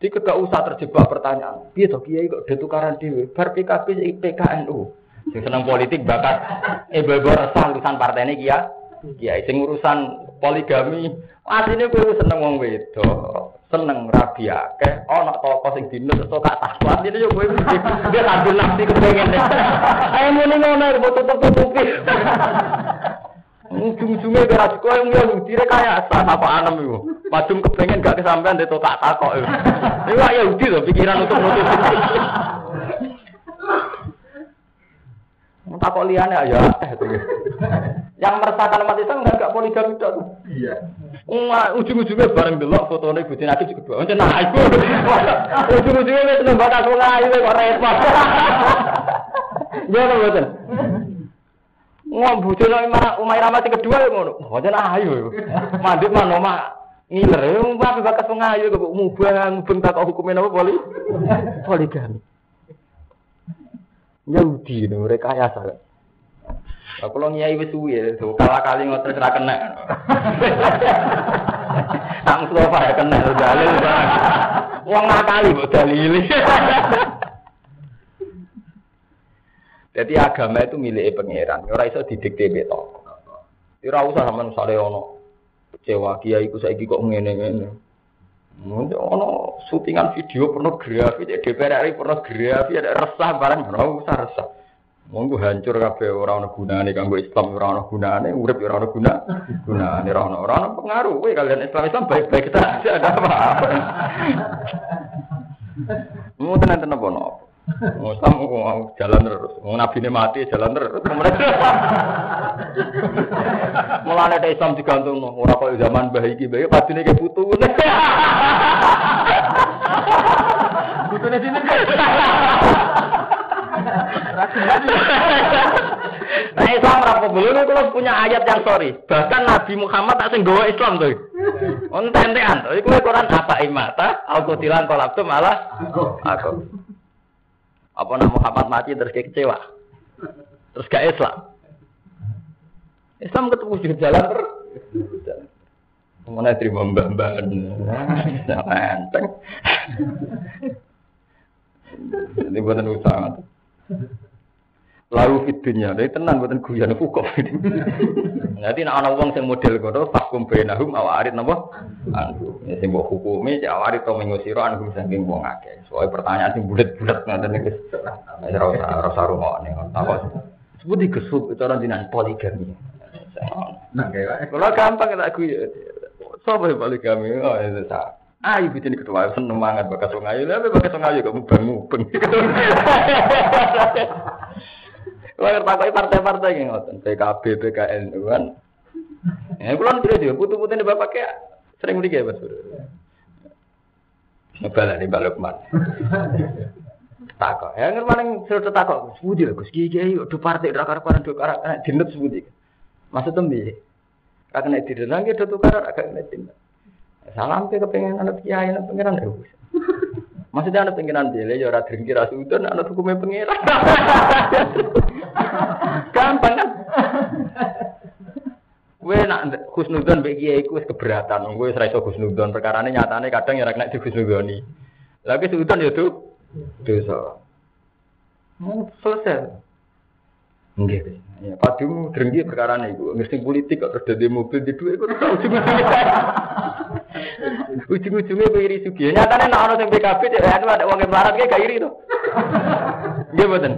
Jadi gak usah terjebak pertanyaan. Dia toh kiai kok detukaran dewi. Bar PKB PKNU. Sing seneng politik bakat bebo resah urusan partai ini kia. Kia sing urusan poligami. Asline kowe seneng wong wedok. Seneng rabi akeh, ana toko sing dino terus gak takwa. Ini yo kowe dia sambil nafsi kepengen. Ayo muni ngono tutup-tutupi. Ujung-ujungnya kira kau yang yang dire kayak asal apa anem itu. Madum kepengen gak kesampaian dia tak. Ini wah ya tuh pikiran untuk nutup. Tak kok liane ya eh Yang meresahkan umat Islam enggak enggak poligami itu. Iya. Wah, ujung-ujungnya bareng delok fotone Gusti Nabi kedua. Encen nah iku. Ujung-ujungnya wis seneng bakas wong ayu kok repot. Ya mboten. Ngom bojone Umay Ramati kedua ya ngono. Encen ayu. Mandip mah omah ngiler. Wong bakas wong ayu kok mubah mubeng tak hukumnya apa poli? Poligami. Yahudi ini mereka ya salah. Aku lo nyai wis suwi ya, kalah kali ngotot ra kena. Tak Mustafa ya kena dalil barang. Wong ngakali mbok dalili. Jadi agama itu milik pangeran, ora iso didikte beto. Ora usah sampean sale ono kecewa kiai iku saiki kok ngene-ngene. Ono syutingan video pornografi, DPR RI pornografi, ada resah barang, ora usah resah. Monggo hancur kabeh ora ana gunane kanggo Islam ora ana gunane, urip ora ana guna, gunane ora ana ora pengaruh kowe kalian Islam Islam baik-baik saja ada apa-apa. Mau tenan-tenan apa nopo? Islam mau jalan terus. Mau nabi ini mati jalan terus. Mulane ada Islam digantung ora kok zaman bayi padine ke putu. Putune sini. Nah Islam rapo belum kalau punya ayat yang sorry. Bahkan Nabi Muhammad tak sing gawa Islam tuh. Onten-entekan. Iku Quran apa imata? Aku tilang kolak tuh malah aku. Apa nama Muhammad mati terus kayak kecewa. Terus gak Islam. Islam ketemu di jalan terus. Mana terima mbak-mbak. Enteng. Ini buatan usaha. Lalu fitunya, dari tenang buatan guyon hukum. Nanti nak anak uang yang model kono fakum benahum awarit napa? Anu, ya sing mbok hukumi cek awarit to mengusiro anu saking wong akeh. Soale pertanyaan sing bulet-bulet ngoten iki. Ora usah ora usah rungokne. Takok. Sebut dikesuk cara dinan poligami. Nah, kalau gampang tak guyon. Sopo poligami? Oh, itu sah. Ayo bikin ketua seneng banget bakas wong ayu. Bakas wong ayu kamu bangu Lah takoi partai-partai yang ngoten, PKB, PKN kan. Ya kula tidak juga putu-putu ini bapak kayak sering mriki ya, Mas. Ngebala nih balok man. Takok. Ya ngerti paling sudah takok. Sebudi lah Gus. Kiai do partai ra karep do karep dinet sebudi. Maksud tembi. Ra kena dinet nang do tukar agak kena dinet. Salam ke kepengen anak kiai anak pengiran ya wis. Maksudnya anak pengiran dia, ya ora drengki ra sudon anak hukumnya pengiran. Gampang kan? Gue nak khusnudon mbek kiai ku wis keberatan. Gue wis ra iso khusnudon perkarane nyatane kadang ya ora kena dikhusnudoni. Lagi sudon ya tuh dosa. Selesai. Nggih. Ya, padu drengki perkara niku. Ngerti politik kok terus dadi mobil di dhuwit kok. Ujung-ujungnya kowe iri sugih. Nyatane nek ana sing PKB cek anu ada wong melarat kayak iri to. Nggih mboten.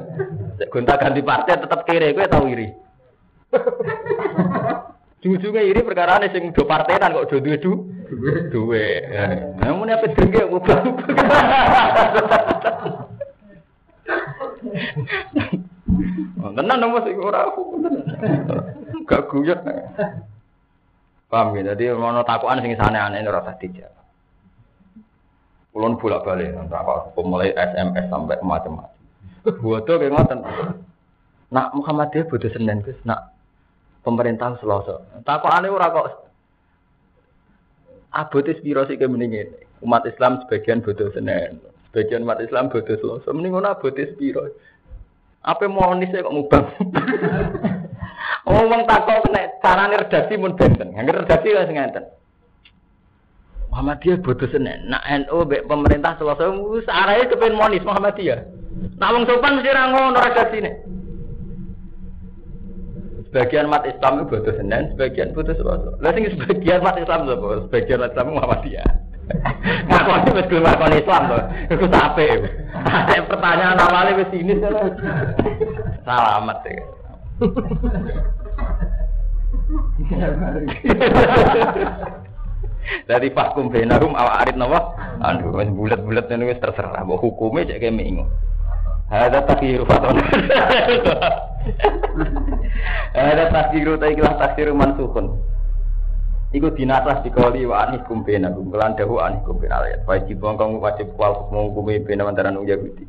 Gonta ganti partai tetap kiri kowe tau iri. Ujung-ujungnya iri perkara ini sing do partenan kok do duwe du. Duwe. Namun apa dengke ubah. Tenan nopo sing ora gak guyon. Paham ya? Jadi mau takuan sing aneh-aneh ora usah dijawab. Kulon bolak balik, apa mulai SMS sampai macam-macam. Bodoh kayak ngoten. Nak Muhammadiyah bodoh senen Gus, nak pemerintah Selasa. aneh ora kok abotis biro sih mendingin. Umat Islam sebagian bodoh senen, sebagian umat Islam bodoh Selasa. Mending ngono abotis biro. Apa mau nih saya kok ngubah? Ngomong takok kena carane redaksi mun benten. Yang redaksi wis ngenten. Muhammadiyah senen. Nak NU be pemerintah selesai wis arahe kepen monis Muhammadiyah. Nak wong sopan mesti ra ngono redaksine. Sebagian umat Islam itu bodoh senen, sebagian bodoh selasa. Lah sing sebagian umat Islam sapa? Sebagian umat Islam Muhammadiyah. Ngakoni wis gelem ngakoni Islam to. Iku sampe. Pertanyaan awalnya wis ini Selamat ya. Dari fakum benarum awak arit nawa, aduh wis bulat-bulat ini wis terserah, mau hukumnya cek kayak minggu. Ada takdiru faton. Ada takdiru ta ikhlas takdiru mansukun. Iku dinasah dikoli wa anikum benarum, kelan dahu anikum benal Wajib bongkong wajib kual menghukumi benam antara nung Yahudi.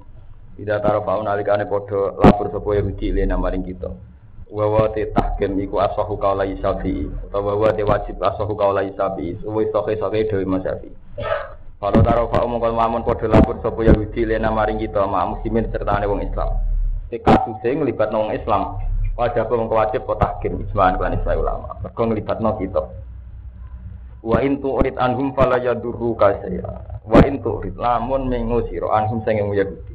Tidak taruh faun alikane podo lapor sopo Yahudi lena maring kita wa te tahkim iku asahu kaula isafi utawa wa te wajib asahu kaula isafi wis soke soke dewi masafi kalau taruh fa omong kalau mamun podo lapor sapa Yahudi lena maring kita ma muslimin serta wong Islam. Te kasus sing nglibat wong Islam wajib wong wajib kok tahkim ijma'an kan Islam ulama. Mergo nglibatno kita. Wa in tu'rid anhum fala yadurru kasaya wa in tu'rid lamun mengusiro anhum sing Yahudi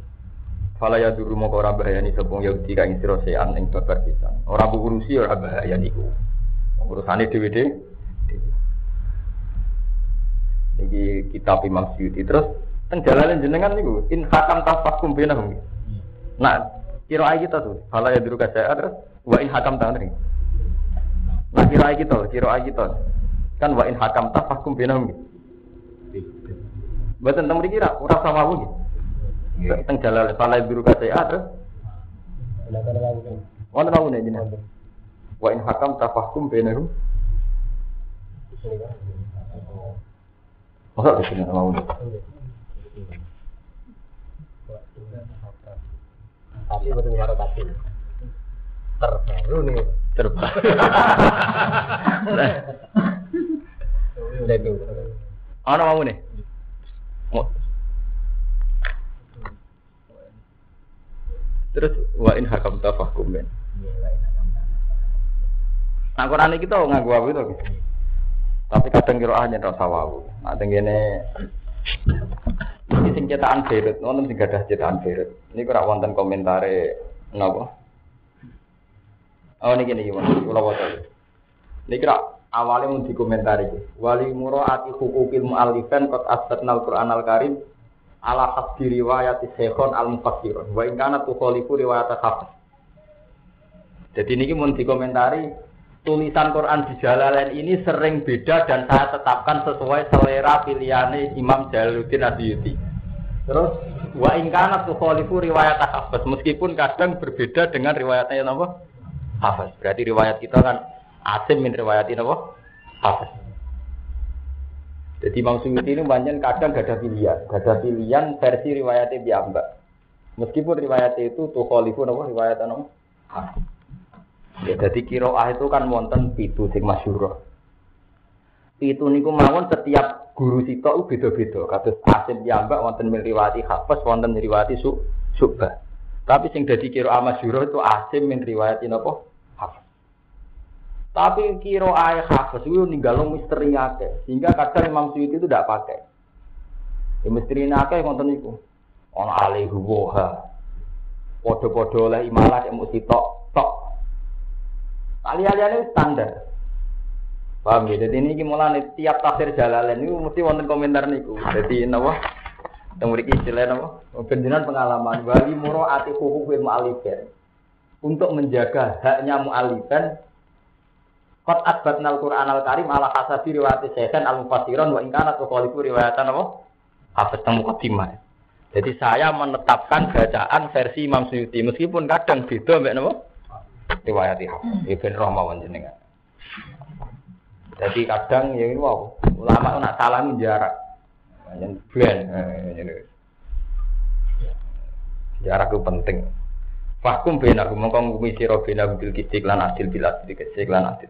Fala ya dulu mau ora bahayani sepung Yahudi kang sira sean ing babar pisan. Ora urusi ora bahaya niku. Urusane dhewe-dhewe. Iki kitab Imam Suyuti terus teng jalan jenengan niku in hakam tafakum bainahum. Nah, kira kita tuh. Fala ya dulu saya terus wa in hakam ta Nah, kira kita, kira kita. Kan wa in hakam tafakum bainahum. Mboten teng mriki ora sama gitu. Teng jalal salah biru kata ya terus. Wonten tahu nih jenengan. Wa in hakam tafahkum bainahum. Masa di sini mau nih. Tapi betul nyara tapi terbaru nih. Terbaru. Ana mau nih. Terus wa in hakam tafahkum ben. Nah Quran kita nganggo apa itu? Tapi kadang kira hanya rasa wau. Nah tenggene ini sing cetakan Beirut, nonton sing gadah cetakan Beirut. Ini kurang wonten komentare napa? Oh ini gini gimana? Kula waca. Ini kira awalnya mau dikomentari. Wali muraati hukukil mu'allifan asbatnal Qur'an al-Karim ala hasbi riwayat Syekhon al mufassirun wa in kana tukhalifu riwayat Hafiz. Jadi ini mau dikomentari tulisan Quran di Jalalain ini sering beda dan saya tetapkan sesuai selera pilihannya Imam Jalaluddin Asyuti. Terus wa in kana tukhalifu riwayat Hafiz meskipun kadang berbeda dengan riwayatnya apa? Hafiz. Berarti riwayat kita kan asim min riwayat apa? Hafiz. Jadi Imam Suyuti ini banyak kadang gak ada pilihan, gak ada pilihan versi riwayatnya biamba. Meskipun riwayatnya itu tuh khalifu nopo riwayat nopo. Ya jadi kiroah itu kan wonten pitu sing masyhur. Itu niku mawon setiap guru sitok beda-beda. Kados Asim biamba wonten riwayati Hafiz, wonten riwayati su Subah. Tapi sing dadi kiroah masyhur itu Asim min riwayati nopo tapi kiro ayah hafes itu ninggal misteri akeh. Sehingga kadang Imam Suyuti itu tidak pakai. Ya misteri akeh ngonten itu. Ono alaihu woha. Podo-podo oleh imalah yang mesti tok tok. Ali-aliane standar. Paham ya? Jadi ini mulai tiap tafsir jalalan itu mesti wonten komentar niku. Jadi napa? Yang mriki istilah napa? Penjenan pengalaman wali muro ati hukuk mu'alifan. Untuk menjaga haknya mu'alifan Qad asbatnal Qur'an al-Karim ala hasabi riwayat Syekhan al-Mufassiron wa ingkana tukhalifu riwayatan apa? Hafid teng mukaddimah. Jadi saya menetapkan bacaan versi Imam Suyuti meskipun kadang beda mbek napa? Riwayat Hafid. Ibn Rahmawan jenengan. Jadi kadang ya ini wow, ulama nak salamin jarak. Yang ben jarak itu penting. Fakum bena mongko ngumi sira bena bil kisik lan adil bil adil lan adil.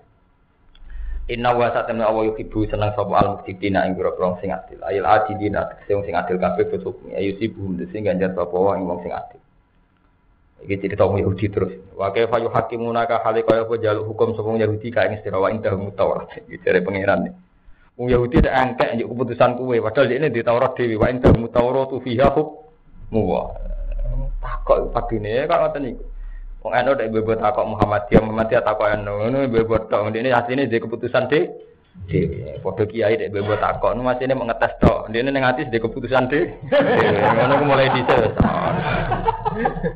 Inna wa satamna awa yuhibbu seneng sapa al muktitina ing grogro sing adil. Ayil adilina sing sing adil kabeh besok ayu sibu sing ganjar sapa wong wong sing adil. Iki cerita wong Yahudi terus. Wa kaifa yuhakimuna ka hale kaya apa jaluk hukum sapa Yahudi ka ing sira wa indah mutawrat. Iki jare pangeran. Wong Yahudi tak angkat njuk keputusan kuwe padahal ini di Taurat dhewe wa indah mutawratu fiha hukmu. Takok padine kok ngoten niku. Wong anu nek bebot takok Muhammadiyah, Muhammadiyah takok anu, ngono bebot tok. Ndene asline di keputusan de. Dhewe. Padha kiai nek bebot takok, nu masine mengetes tok. Ndene ning ati di keputusan de. Ngono ku mulai dhisik.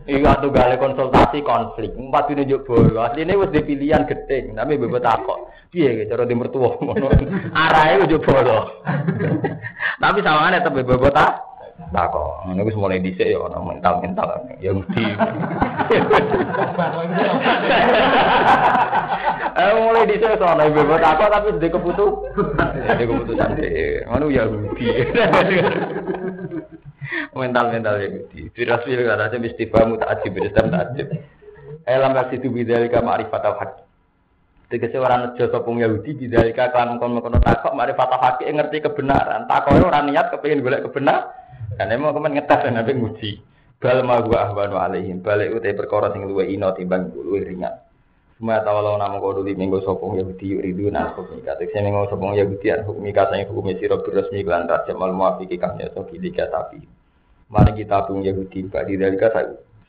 Iku atuh gale konsultasi konflik. Empat dine njuk bolo. Asline wis di pilihan gedeng, tapi bebot takok. Piye ge cara di mertua ngono. Arahe njuk bolo. Tapi sawangane tetep bebot takok. takok ngono wis mulai dhisik ya ono mental-mental. Ya mesti Eh mulai dhisik sono ibu takok tapi sedhe keputu. Sedhe keputusan ngono ya mesti mental-mental ya mesti virus virus kata aja mesti paham tak ajib sistem tak ajib. Eh lambat situ bidalika ma'rifat al-haq. Tegese ora nejo sapa Yahudi bidalika kan kono-kono takok ma'rifat al-haq. Ngerti kebenaran. Takoke ora niat kepengin golek kebenaran karena mau kemen ngetes dan nabi nguji. Bal ma gua ahwanu alaihim. Balik utai perkara sing luwe ino timbang luwe ringan. Semua tawalau nama kau dulu minggu sopong Yahudi yuridu nan hukum ika. Tekse minggu sopong Yahudi an hukum ika sing hukum siro resmi kelan raja mal muafiki kami atau kilika tapi. Mari kita pun Yahudi badi dari kata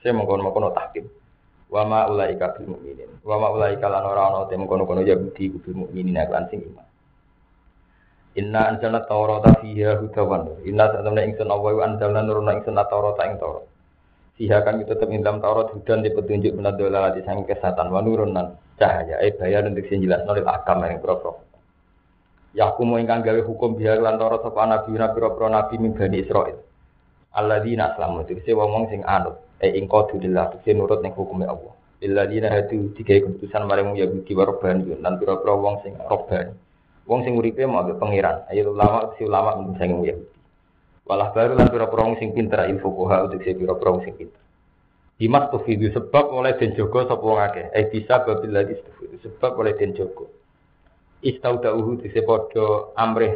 saya mengkono mengkono tahkim. Wama ulaika bil mukminin. Wama ulaika lan ora ana te mengkono kono Yahudi bil mukminin lan sing iman. Inna anjalna Taurata fiha hudawan. Inna satamna ingsun wa anjalna nuruna ingsun Taurata ing Taurat. Fiha kita tetap dalam Taurat hudan di petunjuk menadola di sang kesehatan wa cahaya eh bayar untuk sing jelas nolil akam yang pro Ya aku mau ingkang gawe hukum biar lan Taurat sapa nabi nabi pro nabi min bani Israil. Alladzina itu sing wong sing anut eh ing qadulillah sing nurut ning hukume Allah. Illadzina hadu digawe keputusan marang Yahudi wa Rabbani lan pira-pira wong sing Rabbani. Wong sing uripe mau ambek pangeran. Ayo ulama si ulama mung sing Yahudi. Walah baru lan pira-pira wong sing pinter ilmu fuqaha untuk si pira-pira wong sing pinter. Dimas tufidu sebab oleh den jaga sapa wong akeh. Eh bisa babil lagi sebab oleh den jaga. Istaudauhu dise padha amrih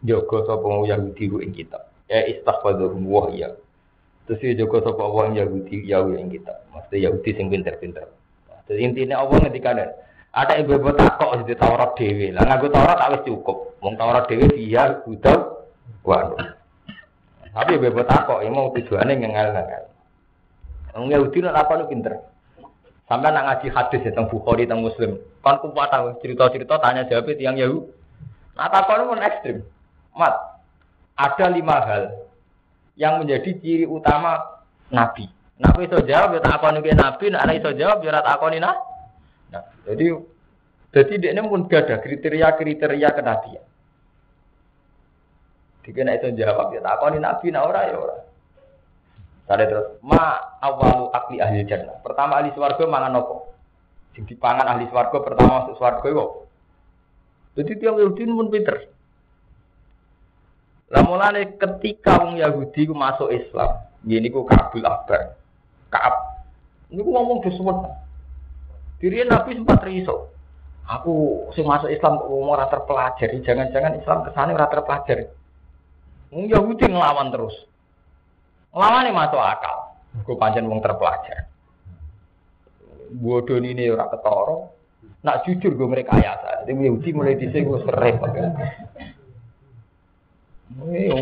jaga sapa wong Yahudi ku ing kitab. Ya istaghfadhum wa ya. Terus dia jaga sapa wong Yahudi ya ing kitab. Maksudnya Yahudi sing pinter-pinter. Jadi intinya Allah ngendikanen ada ibu ibu takok di Taurat dewi. Lah nganggo Taurat tak cukup. Wong Taurat dewi dia budak waduh. Tapi ibu ibu takok ini mau tujuannya ngengal-ngengal. Wong Yahudi nak apa lu pinter. Sampai nak ngaji hadis ya tentang Bukhari tentang Muslim. Kan kuat tahu cerita-cerita tanya jawab tiang Yahudi. Nah takok pun ekstrim. Mat, ada lima hal yang menjadi ciri utama Nabi. Nabi itu jawab, ya akoni Nabi, nak iso jawab, ya tak akoni nah. Nah, jadi jadi dia pun gak ada kriteria-kriteria kenabian. Dikena itu jawab ya tak ini nabi na ora ya ora. Tadi terus ma awalu akli ahli jannah. Pertama ahli swarga mangan nopo. Sing dipangan ahli swarga pertama masuk swarga yo. Jadi tiang Yahudi pun pinter. Lah mulane ketika wong Yahudi ku masuk Islam, gini ku Kabul Akbar. Kaab. Ini ku ngomong disebut. Diri Nabi sempat riso. Aku sing masuk Islam kok mau ora terpelajari, jangan-jangan Islam kesane ora terpelajari. Wong Yahudi ngelawan terus. Nglawane masuk akal. Gue pancen wong terpelajar. Bodoh ini ora ketara. Nak jujur gue mereka ayasa. Jadi Yahudi mulai dhisik gue. Ini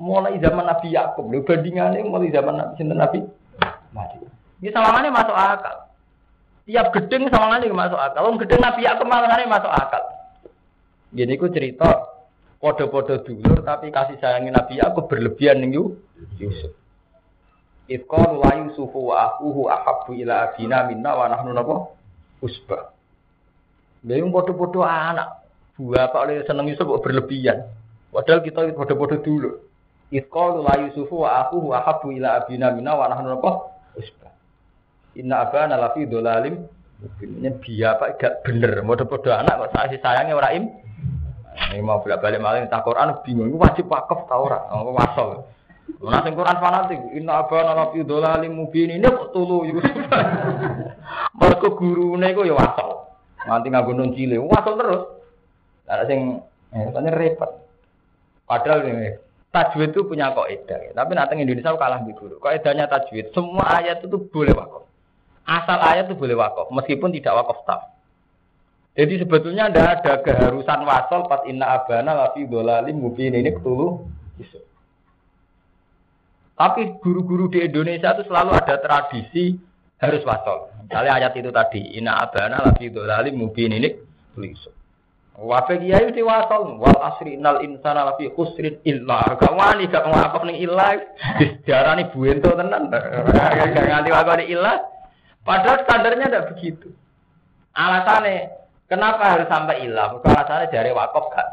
mulai zaman Nabi Yakub, lho bandingannya mulai zaman Nabi sinten Nabi. Ini sawangannya masuk akal. Tiap gedeng sama lagi masuk akal. Om gedeng Nabi Yakub malah masuk akal. Gini ku cerita podo-podo dulur tapi kasih sayangin Nabi Yakub berlebihan nih Yusuf. Ifqal la Yusufu wa akuhu ahabbu ila abina minna wa nahnu napa usbah. Lha yang podo-podo anak. Buah apa oleh seneng Yusuf berlebihan. Padahal kita podo-podo dulu. Itqalu la Yusufu wa akuhu ahabbu ila abina minna wa nahnu apa? Usbah. Inna abana lafi dolalim ini biaya apa gak bener, podo-podo anak kok kasih sayangnya ora im. Ini mau bolak balik malah tak Quran bingung, ini wajib wakaf tau ora? Oh, wasol. Nah, sing Quran fanatik, inna abana lafi dolalim mubin ini kok tulu Yusuf. Mergo gurune iku ya wasol. Nganti nganggo nun cile, wasol terus. Ada sing eh tanya repot. Padahal ini tajwid itu punya kaidah, tapi nanti Indonesia kalah di guru. Kaidahnya tajwid, semua ayat itu boleh wakaf. Asal ayat itu boleh wakaf, meskipun tidak wakaf tam. Jadi sebetulnya tidak ada keharusan wasol pas inna abana lafi dolalim mubin ini ketulu. Tapi guru-guru di Indonesia itu selalu ada tradisi harus wasol. Misalnya ayat itu tadi, inna abana lafi dolalim mubin ini tulis. Wafe kiai di wasol, wal asri nal insana lafi khusrin illa. Gak wani gak ngakaf ning illa. Dijarani buento tenan. Gak nganti wakaf illa. Padahal standarnya tidak begitu. Alasannya, kenapa harus sampai ilah? Karena alasannya dari wakaf gak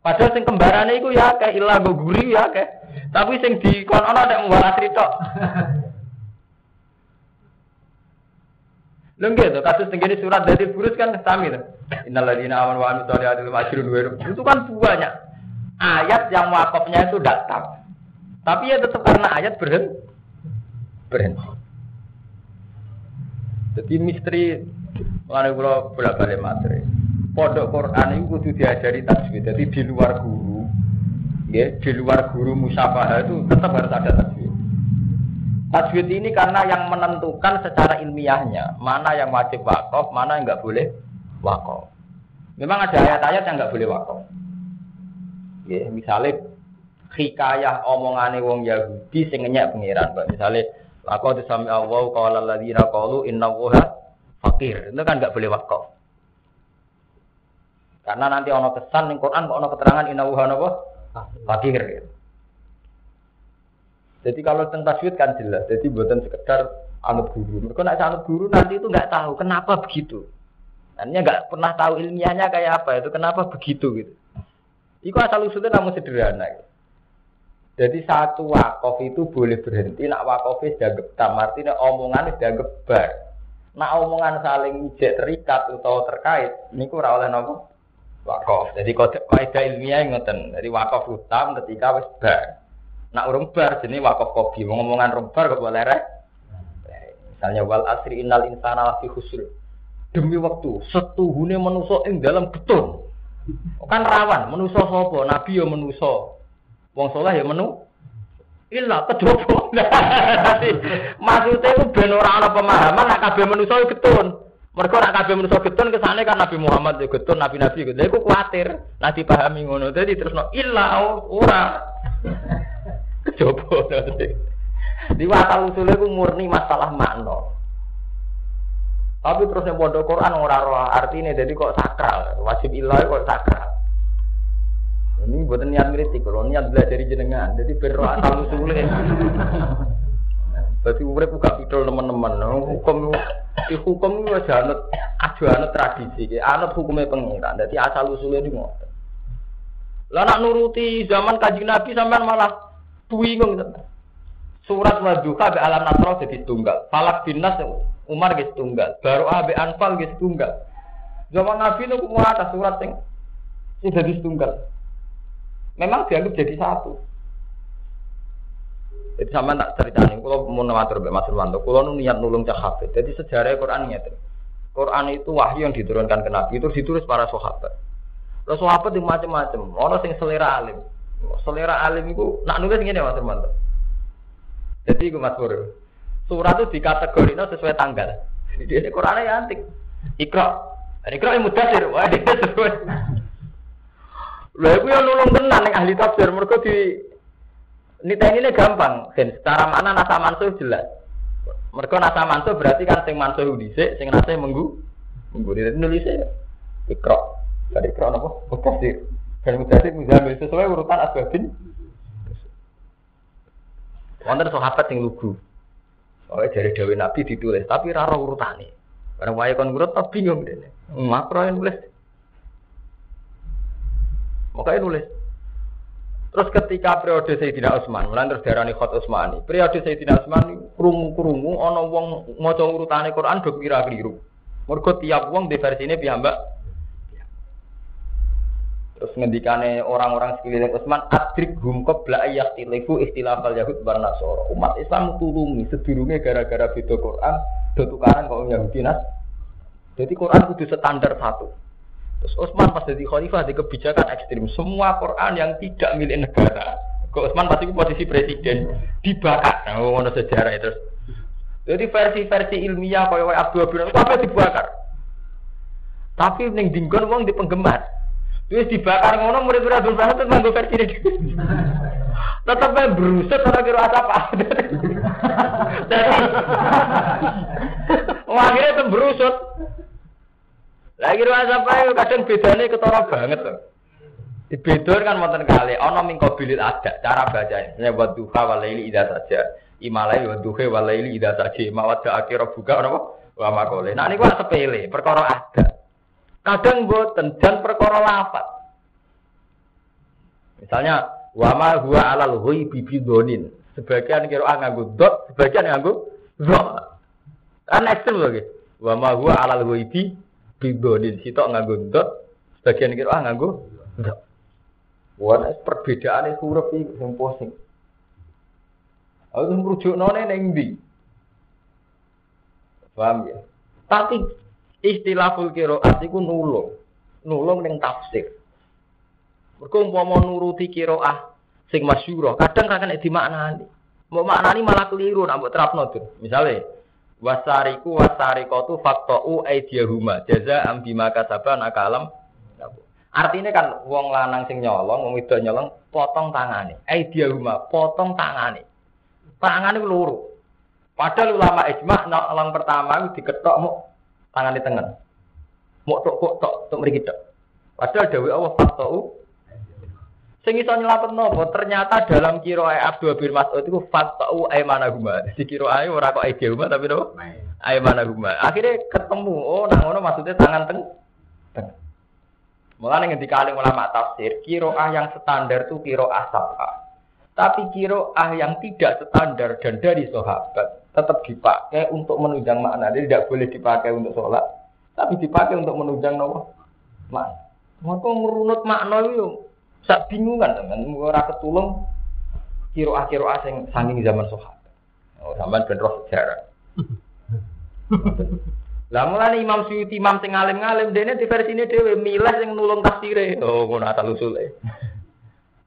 Padahal sing kembarane iku ya kayak ilah go guri ya kayak. Tapi sing di kon ana nek mbara cerita. Lho gitu, kasus tenggene surat dari burus kan sami to. Innalladzina amanu wa amilus solihati ajrun wa Itu kan banyak ayat yang wakafnya itu datang. Tapi ya tetap karena ayat berhenti. Berhenti. Jadi misteri Mulane kula bolak-balik materi. Pondok Quran itu kudu diajari tajwid. Jadi di luar guru, ya, di luar guru musyafaha itu tetap harus ada tajwid. Tajwid ini karena yang menentukan secara ilmiahnya mana yang wajib wakaf, mana yang nggak boleh wakaf. Memang ada ayat-ayat yang nggak boleh wakaf. Ya, misalnya hikayah omongane wong Yahudi sing pengiran, Misalnya Laqad sami Allah qala alladziina qalu inna Allaha fakir. Itu kan nggak boleh wakaf. Karena nanti ono kesan ning Quran kok ono keterangan inna Allaha napa? Fakir. Jadi kalau tentang taswid kan jelas. Jadi buatan sekedar anut guru. Mereka nak anut guru nanti itu nggak tahu kenapa begitu. Artinya nggak pernah tahu ilmiahnya kayak apa itu kenapa begitu gitu. Iku asal usulnya namun sederhana. Gitu. Jadi satu wakaf itu boleh berhenti, nak wakafnya sudah getam, artinya omongan sudah gebar. Nak omongan saling ijek terikat atau terkait, ini kurang oleh nopo wakaf. Jadi kaidah ilmiah ngoten. Jadi wakaf utam ketika wis bar. Nak urung bar jenis wakaf kopi, ngomongan urung bar boleh rek. Misalnya wal asri innal insana lafi khusr. Demi waktu setuhune manusa ing dalam beton. Kan rawan, manusa sapa? Nabi ya. Wong soleh ya menu Illa kedopo. Maksudnya itu ben ora ana pemahaman nek kabeh manusa getun. Mergo nek kabeh manusa getun kesane kan Nabi Muhammad ya getun, nabi-nabi gitu. Lha iku kuwatir nek dipahami ngono. Dadi terusno illa ora. Kedopo. Di wasal usule ku murni masalah makna. Tapi terus yang bodoh Quran ora roh artinya jadi kok sakral, wajib ilah kok sakral. Ini buat niat kritik, kalau niat belajar jenengan, jadi berroh asal usulnya. Berarti urip buka video teman-teman, hukum di hukum itu aja anut aja anut tradisi, anut hukumnya pengiran. Jadi asal usulnya di ngotot. Lah nuruti zaman kaji Nabi sampean malah bingung. Surat Wadduha be alam nasro jadi tunggal. Falak binas Umar gitu tunggal. Baru abe anfal gitu tunggal. Zaman Nabi itu atas surat yang sudah tunggal memang dianggap jadi satu. Jadi sama tak cerita ini, kalau mau namatur Mbak Mas Irwanto, kalau niat nulung cak hafid. Jadi sejarah Quran ini Quran itu wahyu yang diturunkan ke Nabi itu ditulis para sahabat. Terus sahabat itu macam-macam. Orang yang selera alim, selera alim itu nak nulis gini Mas Irwanto. Jadi itu Mas Pur, surat itu dikategorikan sesuai tanggal. Jadi ini Quran ya antik. Ikra, Ikra yang sih, wah dia sesuai. Lha iku yang nulung tenan ning ahli tafsir mergo di ini gampang, kan secara mana nasa mansuh jelas. Mergo nasa mansuh berarti kan sing mansuh dhisik, sing nasa menggu menggu nulis ya. Ikra. Tadi ikra napa? Mutafsir. Kan mutafsir muzamil sesuai urutan asbabin. Wonten sahabat sing lugu. Oh, dari Dewi Nabi ditulis, tapi raro urutane. Barang wae kon ngurut tak bingung dene. Makro yang nulis. Makanya nulis. Terus ketika periode Sayyidina Utsman, mulai terus darani Khot Utsmani. Periode Sayyidina Utsman krungu-krungu ana wong maca urutane Quran do kira keliru. Mergo tiap wong di versine piyambak. Terus ngendikane orang-orang sekeliling Utsman adrik hum qabla ayyakhtilifu istilafal yahud bar nasara. Umat Islam tulungi sedurunge gara-gara beda Quran do tukaran kok Yahudi nas. Jadi Quran kudu standar satu. Terus Utsman pas jadi khalifah di kebijakan ekstrim. Semua Quran yang tidak milik negara. Kok Utsman pasti posisi presiden dibakar. Nah, ngono sejarah itu. Jadi versi-versi ilmiah kaya kaya Abdul Abdul apa dibakar. Tapi ning dinggon wong di penggemar. Terus dibakar ngono murid-murid Abdul itu nganggo versi ini. Tetap aja berusaha ora kira apa. Wah, akhirnya berusut. Lagi ruang apa itu kadang bedanya ketara banget tuh. Di bedor kan wonten kali, ana min qabilit ada cara bacanya. Misalnya wa duha wa laili idza saja. Imalai wa duha wa laili idza saja. Mawadda akhir buka apa? Wa makole. Nah niku sepele, perkara ada. Kadang boten dan perkara lafat. Misalnya wa ma huwa alal ghaibi bidonin. Sebagian kira nganggo dot, sebagian nganggo dot. Kan ekstrem lho Wa ma huwa alal ghaibi bidonin sitok nganggo dot, sebagian kira ah nganggo dot. Wah, perbedaan itu huruf iki sing pusing. Aku merujuk none neng di. Paham ya? Tapi istilahul kiroat itu nulung. Nulung neng tafsir. Mergo umpama nuruti kiroah sing masyhur, kadang kan dimaknani. Mau maknani malah keliru nak mbok. Misale wasariku wasarikotu faktou aidiyahuma. Jaza ambima kasaba nakalam. Artinya kan wong lanang sing nyolong wong wedok nyolong potong tangane. Aidiyahuma potong tangane. Tangane luru padahal ulama ijma nyolong pertama diketok mau tangane tengen. Mau tok kok tok tok mriki tok. Padahal dewi Allah faktou Sing iso nyelamet nopo? Ternyata dalam kiro Abdul bin Mas'ud itu faktau aymana huma. Di kiro ae ora kok ide huma tapi nopo? Aymana huma. Akhirnya ketemu. Oh, nang ngono maksudnya tangan teng. teng. Mulane ngendika alim ulama tafsir, kiro ah yang standar itu kiro asapa. Tapi kiro ah yang tidak standar dan dari sahabat tetap dipakai untuk menunjang makna. Jadi tidak boleh dipakai untuk sholat, tapi dipakai untuk menunjang nopo makna. Mau merunut makna itu Sak bingungan teman, ora ketulung kiro asing saking zaman sahabat. Oh, zaman ben roh sejarah. Lah mulane Imam Suyuti Imam sing alim-alim dene di versine dhewe milih sing nulung tafsire. Oh, ngono asal usule.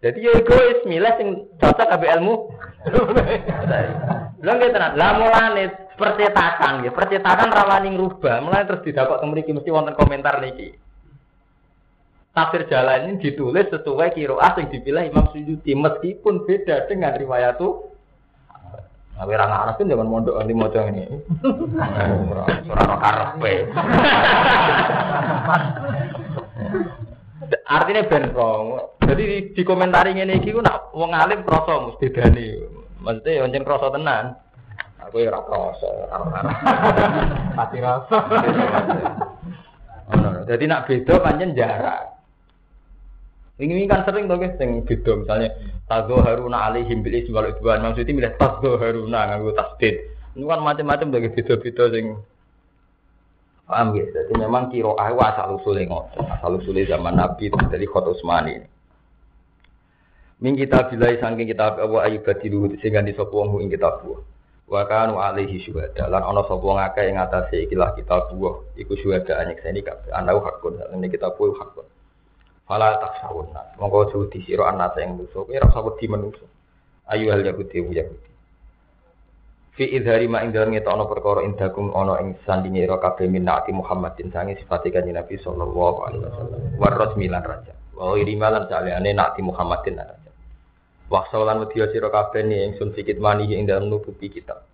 Jadi ya egois milih sing cocok ambek ilmu. Lha nggih tenan. Lah mulane percetakan nggih, percetakan rawani ngrubah. Mulane terus teng mriki mesti wonten komentar niki tafsir jalan ini ditulis sesuai kiroah yang dipilih Imam Suyuti meskipun beda dengan riwayat itu Nah, orang Arab pun zaman mondok nanti mau ini. Surah karpe. Artinya ben wrong. Jadi di, di komentari ini iki nak wong alim krasa mesti dani. Maksudnya yang krasa tenan. Aku ya ora krasa, ora Pati rasa. Jadi nak beda pancen jarak. Ini kan sering tuh guys, yang beda misalnya tazo haruna alaihim bil iswal idwan maksudnya milih tazo haruna nganggo tasdid. Ini kan macam-macam tuh beda-beda sing paham guys. Jadi memang kiro ahu asal usulnya ngotot, asal usulnya zaman Nabi dari Khot Utsmani ini. Min kita bilai saking kita Abu Ayyub dulu sehingga di sopong ing kita buah. Wa kanu alaihi syuhada lan ana sapa ngakeh ing atase ikilah kita buah iku syuhada anyekseni kabeh ana hakun ini kita buah hakun. Fala taksawun nas. Monggo aja wedi sira anak yang musuh. Kowe ora usah wedi menungso. Ayu hal Yahudi ya Yahudi. Fi idhari ma ing dalem ngetokno perkara indakum ana ing sandinge ira kabeh minati Muhammadin sange sifate kanjeng Nabi sallallahu alaihi wasallam. Warras milan raja. Wa iri malan salehane nakti Muhammadin raja. Wa sawalan wedi sira kabeh ni ingsun sikit mani ing dalem nubuti kitab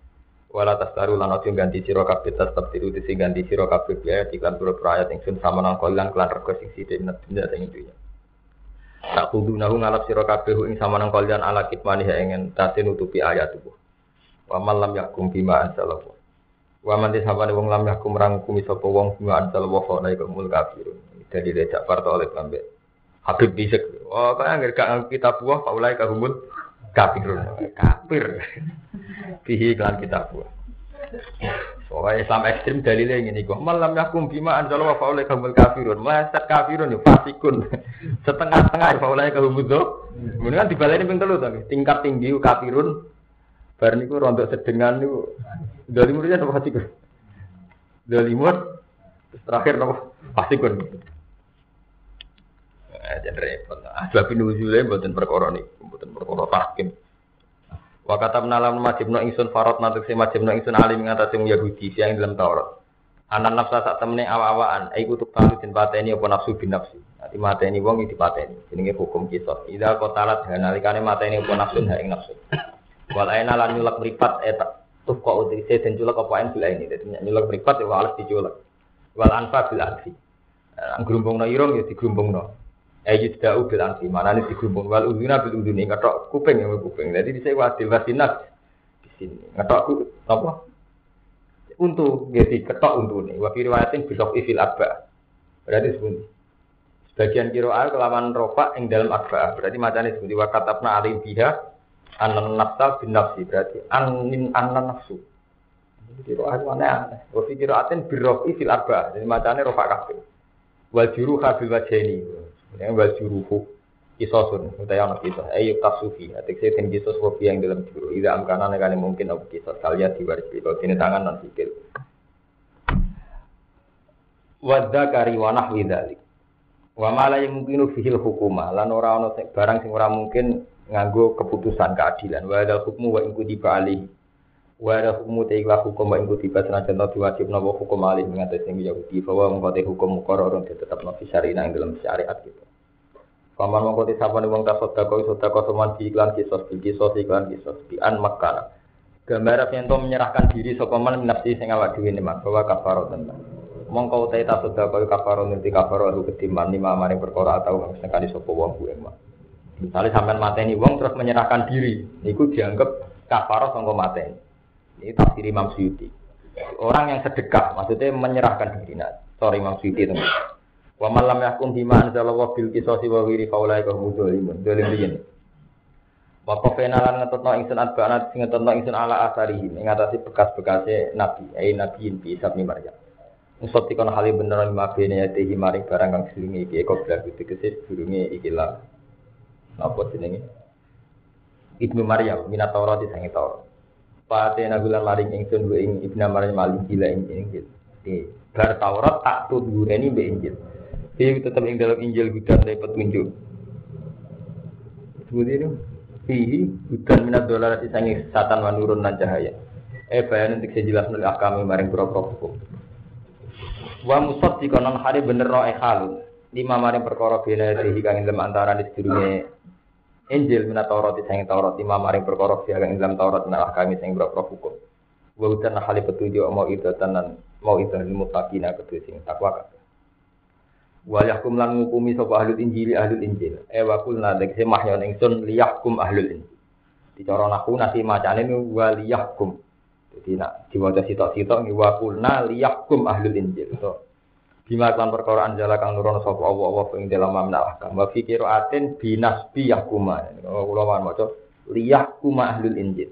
wala tastaru lan aja ganti sira kabeh tetep tiru dise ganti sira kabeh biaya iklan pura ayat ingsun sama nang kolan kelan rego sing sithik minat dunya sing dunya tak kudu nahu ngalap sira kabeh ing sama nang kolan ala kitmani ingen tate nutupi ayat tubuh wa malam yakum bima anzalahu Wa man tisabane wong lam yakum rangkumi sapa wong bima wa fa naik mul kafirun. Jadi dia Parto oleh lambe. Habib bisik. Oh, kaya nggak gak kitab buah faulai kahumul kafirun. Kafir. Fihi kelan kitab buah. Soalnya Islam ekstrim dalilnya ini kok malam yakum bima anjalo wa faulai kahumul kafirun. Meleset kafirun ya fasikun. Setengah-setengah faulai kahumul. Kemudian dibaleni ping telu to. Tingkat tinggi kafirun. Bar niku rontok sedengan niku Dalimurnya apa fasikun? Dalimur terakhir apa? Fasikun. Eh, jadi repot. Asbab nuzule mboten perkara niku, mboten perkara tahkim. Wa kata menalam majibno ingsun farot nanti si majibno ingsun alim ngatasi wong Yahudi siang dalam Taurat. Anak nafsa sak temene awa-awaan, ai kutuk talu den pateni apa nafsu bin nafsi. Nanti mateni wong iki dipateni. Jenenge hukum kisah. Ida kotalat nalikane mateni apa nafsu ha ing nafsu. Wal aina lan nyulak mripat eta tuh kok utrise den culak apa en bila ini. Dadi nyulak mripat ya wales diculak. Wal anfa bil anfi. Anggerumbungno irung ya digrumbungno. Ayu tidak bil anfi, mana nih digrumbung wal uduna bil uduni ngetok kuping yang kuping. Jadi di sini wadil wasinak di sini ngetok apa? Untuk jadi ketok untuk nih. Wafi riwayatin bilok ifil abba. Berarti sebuti. Sebagian kiroal kelaman rofa yang dalam abba. Berarti macamnya sebuti wakatabna alim biha anan nafsa bin nafsi. Berarti anin anan nafsu. Kiroal mana aneh. Wafi kiroatin birofi fil abba. Jadi macamnya rofa kafir. Wal juru habil wajeni. Yang wal juruhu kisosun. Utai anak kisos. Ayo kasufi. Atik saya ten kisos yang dalam juru. Ida amkana nekane mungkin apa kisos. Kalian diwaris kalau sini tangan dan sikil. Wadda kari wanah widalik. Wa mala yang mungkin fihil hukuma. Lan ora ono barang sing ora mungkin nganggo keputusan keadilan. Wa dal hukmu wa ingku dibali. Wa ada hukum teiklah hukum wa ingku tiba senajan to diwajib napa hukum alih mengatas sing Yahudi bahwa mengkote hukum muqarrarun tetap nafi syariah ing dalam syariat gitu. Paman mengkote sapa wong ta sedekah sedekah soman di iklan kisos di kisos iklan kisos di an makkah. Gambar yang to menyerahkan diri sapa man nafsi sing awak dhewe mak bahwa kafarah tentang. Mongko te ta sedekah kafarah nanti kafarah lu ketimbang lima maring perkara atau sekali sapa wong kuwi mak. Misalnya sampean mateni wong terus menyerahkan diri, niku dianggap kafarah sangka mateni. Ini tafsir Imam Suyuti. Orang yang sedekah, maksudnya menyerahkan diri. Nah, sorry Imam Suyuti teman. Wa malam yakum bima anzalallahu bil qisasi wa wiri faulai ka mudzalimun. Dolim riyen. Wa qafena lan ngetotno ingsun adbana sing ngetotno ingsun ala asarihi ing atase bekas-bekase nabi, ai nabiin bi Isa bin Maryam. Musot dikon hale bener lima bene ya tehi maring barang kang selingi iki kok bla gitu kesis durunge iki lah. Napa jenenge? Ibnu Maryam minat Taurat sing Taurat. Patena gulan maring ingsun wa ing ibna maring maling gila ing injil. Di bar Taurat tak tudureni be injil. Dia tetap ing dalam injil gudan dari petunjuk. Seperti itu. Fihi gudan minat dolar sangi satan manurun nan cahaya. Eh bayan untuk sejelas nul akami maring pura-pura hukum. Wa musad dikonon hari bener no ekhalun. Lima maring perkara bina dihi kang dalam antara di sedurunge Injil minat Taurat sing Taurat lima maring perkara sing kang dalam Taurat nah kami sing pura-pura hukum. Wa utan hali petunjuk mau itu tenan mau itu mutakina kedua sing takwa kabeh. Wa yahkum lan ngukumi sapa ahlul injili ahlul injil. E wa kulna dekse mahyon ingsun liyahkum ahlul injil. Dicara naku nasi macane wa liyahkum. Jadi nak diwaca sitok-sitok wa kulna liyahkum ahlul injil. So, bima kan perkara anjala kang nurono sapa Allah Allah ing dalam mamna ahkam. Wa fi qiraatin binasbi yahkuma. Kula wan maca liyahkuma ahlul injil.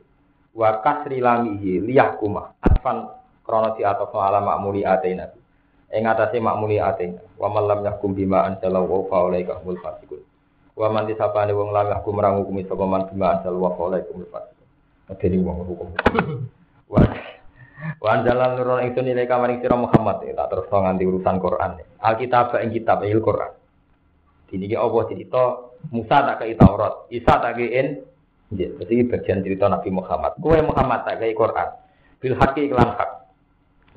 Wa kasri lamihi liyahkuma. Atfan krana si atau ala ma'muli atina. Ing atase makmuli atina. Wa man lam yahkum bima anzala wa fa ulaika humul fasiqun. Wa man disapane wong lam yahkum marang hukumi sapa man bima anzala wa fa ulaika humul fasiqun. Wong hukum. Wa Wa anzalal nurun ingsun nilai kamaring sira Muhammad ya, tak terus nganti urusan Quran. Alkitab ing kitab il Quran. Dini ki Allah cerita Musa tak kei Taurat, Isa tak kei Injil. Jadi bagian cerita Nabi Muhammad. Kowe Muhammad tak kei Quran. Bil haqqi iklan hak.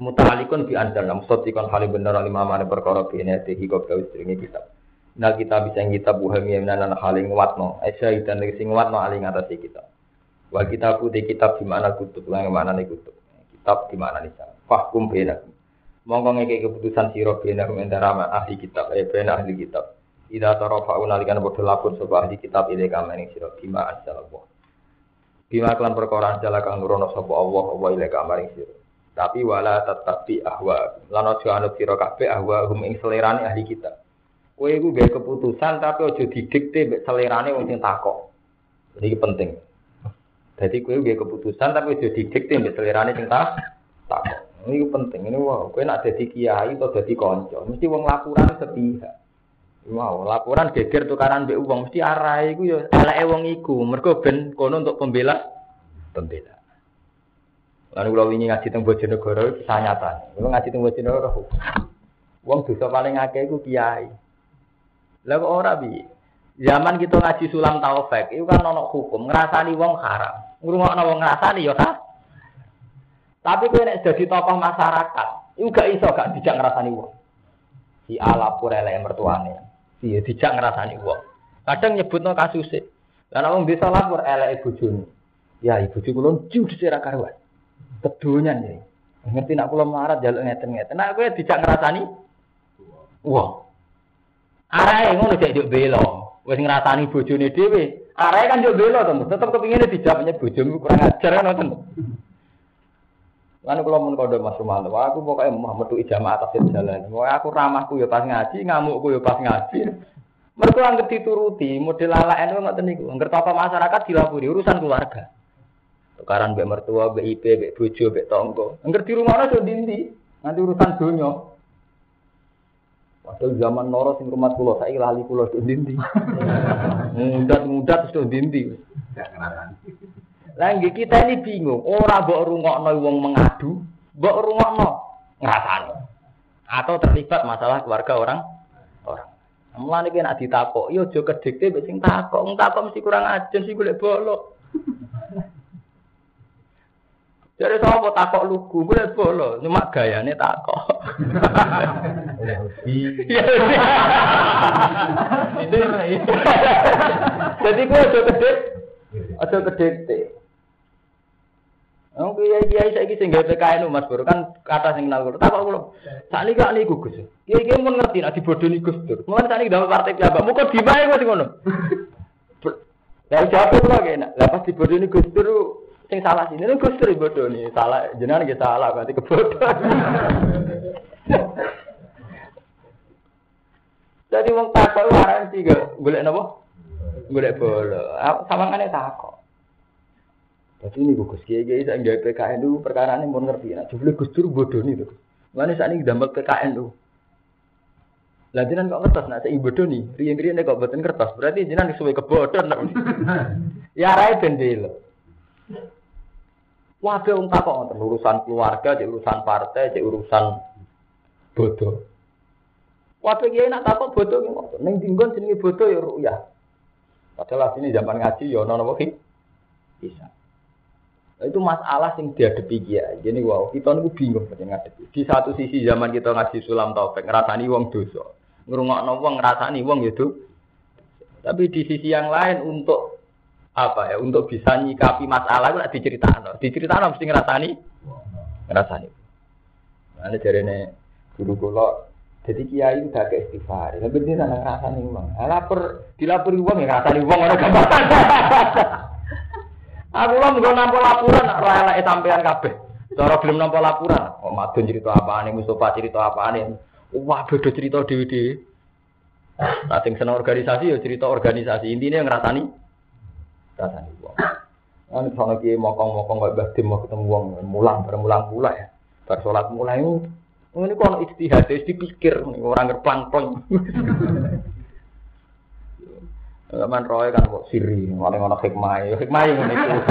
Muta'alikun bi anzalna musaddiqan hali bener lima mane perkara bi netihi kok gawe stringe kitab. Nah kita bisa kitab buhami menanan haling watno. Aisyah dan sing watno aling atas kitab. Wa kitab putih kitab di mana kutub mana nih kutub. Kitab di mana nih Fahkum benakum. Mongko ngeke keputusan sira benakum antara ahli kitab eh bena ahli kitab. Ida tarafa'u nalikan padha lapor sapa ahli kitab ile kamane sira bima anzalallah. Bima kelan perkara anjala kang nurono sapa Allah wa ile kamane sira. Tapi wala tetapi ahwa. Lan aja anut sira ahwa hum ing selerane ahli kita. Kowe iku keputusan tapi aja didikte mek selerane wong sing takok. Ini penting. Jadi kowe gawe keputusan tapi aja didikte mek selerane sing tak takok. Ini penting. Ini wow, kowe nak dadi kiai atau dadi kanca, mesti wong laporan sepihak. Wow, laporan geger tukaran mbek wong mesti arahe iku ya eleke wong iku. Mergo ben kono untuk pembela pembela. Lalu kalau ini ngaji tentang Bojonegoro kisah nyata. Kalau ngaji tentang Bojonegoro, wong dosa paling akeh iku kiai. Lah kok ora bi? Zaman kita ngaji sulam taufik, itu kan ono hukum ngrasani wong haram. Ngrungokno wong ngrasani ya kan? Tapi kowe nek dadi tokoh masyarakat, itu gak iso gak dijak ngrasani wong. Si ala pura elek mertuane. Iya, dijak ngrasani wong. Kadang nyebutno kasuse. Lah wong desa lapor eleke bojone. Ya ibu cucu kula judes ora karuan. Kedonyan ya. Ngerti nak kula melarat jaluk ngeten-ngeten. Nak kowe dijak ngrasani wong. Arae ngono cek juk belo. Wis ngrasani bojone dhewe. Arae kan juk belo to, tetep kepingine dijawabnya bojomu kurang ajar kan ngoten. Lalu kalau mun kode Mas Rumanto, aku mau metu ijama atas jalan. Mau aku ramahku ya pas ngaji, ngamukku ya pas ngaji. Mereka anggap dituruti, model ala NU nggak niku. Angger apa masyarakat dilapuri urusan keluarga. Tukaran mbek mertua, mbek IP, mbek bojo, mbek tonggo. Angger di rumah aja dindi, nanti urusan dunia. Padahal zaman noro sing rumah kulo, saya lali kulo tuh dindi. Mudat mudat tuh dindi. Lagi kita ini bingung, ora mbok rungokno wong mengadu, mbok rungokno ngrasani. Atau terlibat masalah keluarga orang orang. Mulane ki nek ditakok, yo aja kedikte mbek sing takok, wong takok mesti kurang ajen sih golek bolok. Jadi sapa takok lugu, golek bolok, cuma gayane takok. Jadi gue aja kedek, aja kedekte. Oh kiai kiai saya sing gawe PKN Mas Bro kan kata sing kenal kula. Tak kok kula. Sakniki kok niku Gus. Kiai kiai mun ngerti nek dibodoni Gus Dur. Mulane sakniki dalam partai piyambak. Muga dimae kok sing ngono. Lah jawab kula kena. Lah pas dibodoni Gus Dur sing salah sini Gus Dur dibodoni. Salah jenengan kita salah berarti kebodohan. Jadi wong takok waran sih gak golek napa? Golek bola. Sawangane takok. Jadi ini Gus Kiai Kiai saya nggak PKN itu perkara ini mau ngerti. Nah, coba Gus Dur bodoh nih tuh. Mana saat ini dampak PKN tuh. Lah jenengan kok kertas nak saya bodoh nih. Rian rian kok boten kertas. Berarti jenengan disuwe kebodohan. ya rai bendel. Wah, wong takok urusan keluarga, cek urusan partai, cek urusan bodoh. Wabe kiai nak takok bodoh ngoten. Ning dinggon jenenge bodoh ya ruyah. Padahal sini zaman ngaji ya ono napa Bisa. Nah, itu masalah yang dihadapi kiai. Jadi wow, kita niku bingung macam ngadepi. Di satu sisi zaman kita ngaji sulam taufik, ngerasani wong dosa. Ngrungokno wong ngrasani wong itu. Tapi di sisi yang lain untuk apa ya? Untuk bisa nyikapi masalah itu diceritakno. Diceritakno mesti ngrasani ngrasani. Nah, jarene guru kula jadi kiai udah ke istighfar. Tapi dia nang ngrasani wong. Lapor dilapori wong ya ngrasani wong ora gampang. Aku lah mau nampa laporan, ora elek sampean kabeh. Cara belum nampa laporan, kok madun cerita apane, Mustafa cerita apane. Wah, beda cerita dhewe-dhewe. Nah, sing seneng organisasi ya cerita organisasi. Intinya ngrasani ngrasani wong. Kan sono ki mokong-mokong kok Mbah mau ketemu wong mulang, bareng mulang pula ya. Bar salat mulai ini kok istihad, wis dipikir orang ngerplang-plang. Zaman roy kan kok siri, paling ono hikmah, hikmah yang ngono iku.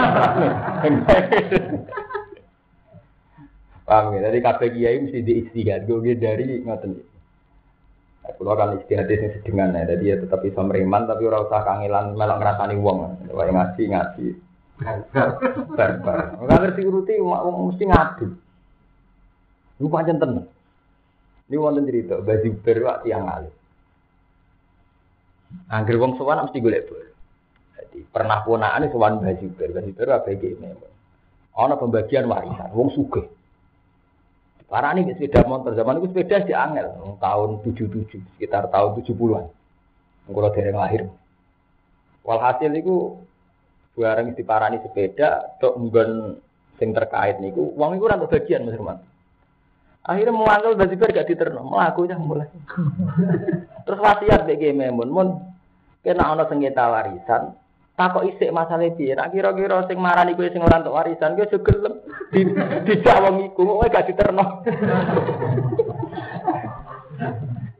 Paham ya? Jadi kabeh kiai mesti diistihad, gue dari ngoten. Kulo kan istihad sing sedengan ya, jadi ya tetap bisa meriman tapi ora usah kangelan melok ngrasani wong. Wae ngaji ngaji. Barbar. Ora ngerti uruti mesti ngadu. Lu pancen tenan. Ini wonten cerita, baju berwak tiang alim. Angger wong sowan mesti golek bol. Jadi pernah ponakane sowan Mbah Zubair, Mbah Zubair ABG memang. Ana pembagian warisan wong sugih. Parani ke sepeda motor zaman itu sepeda di angel tahun 77 sekitar tahun 70-an. Kalau dereng lahir. Walhasil itu bareng diparani sepeda tok nggon sing terkait niku wong iku ora untuk bagian Mas Herman. Akhirnya mewangkel basi ber gak diterno, melaku ya mulai. Terus wasiat bagi memun, mun kena ana sengketa warisan, takok isik masalah piye. Nak kira-kira sing marani kowe sing ora entuk warisan, kowe aja gelem di dijak wong iku, kowe gak diterno.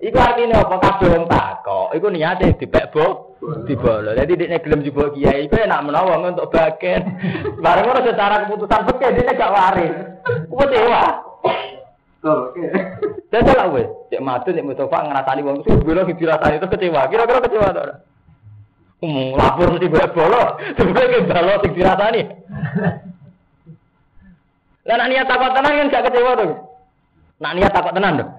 Iku artinya apa kabeh wong takok. Iku niate dipek bo dibolo. Jadi dekne gelem jebok kiai, kowe nak menawa untuk bagian. Bareng ora secara keputusan fikih dekne gak waris. Kuwi dewa. Oke. Dan salah wes, cek madun cek Mustafa ngerasani wong sing belo dirasani itu kecewa. Kira-kira kecewa ora? Hmm, lapor mesti boleh bolo. Sebenarnya ke balo sing dirasani. Lah nak niat takut tenang kan gak kecewa tuh. Nak niat takut tenang dong.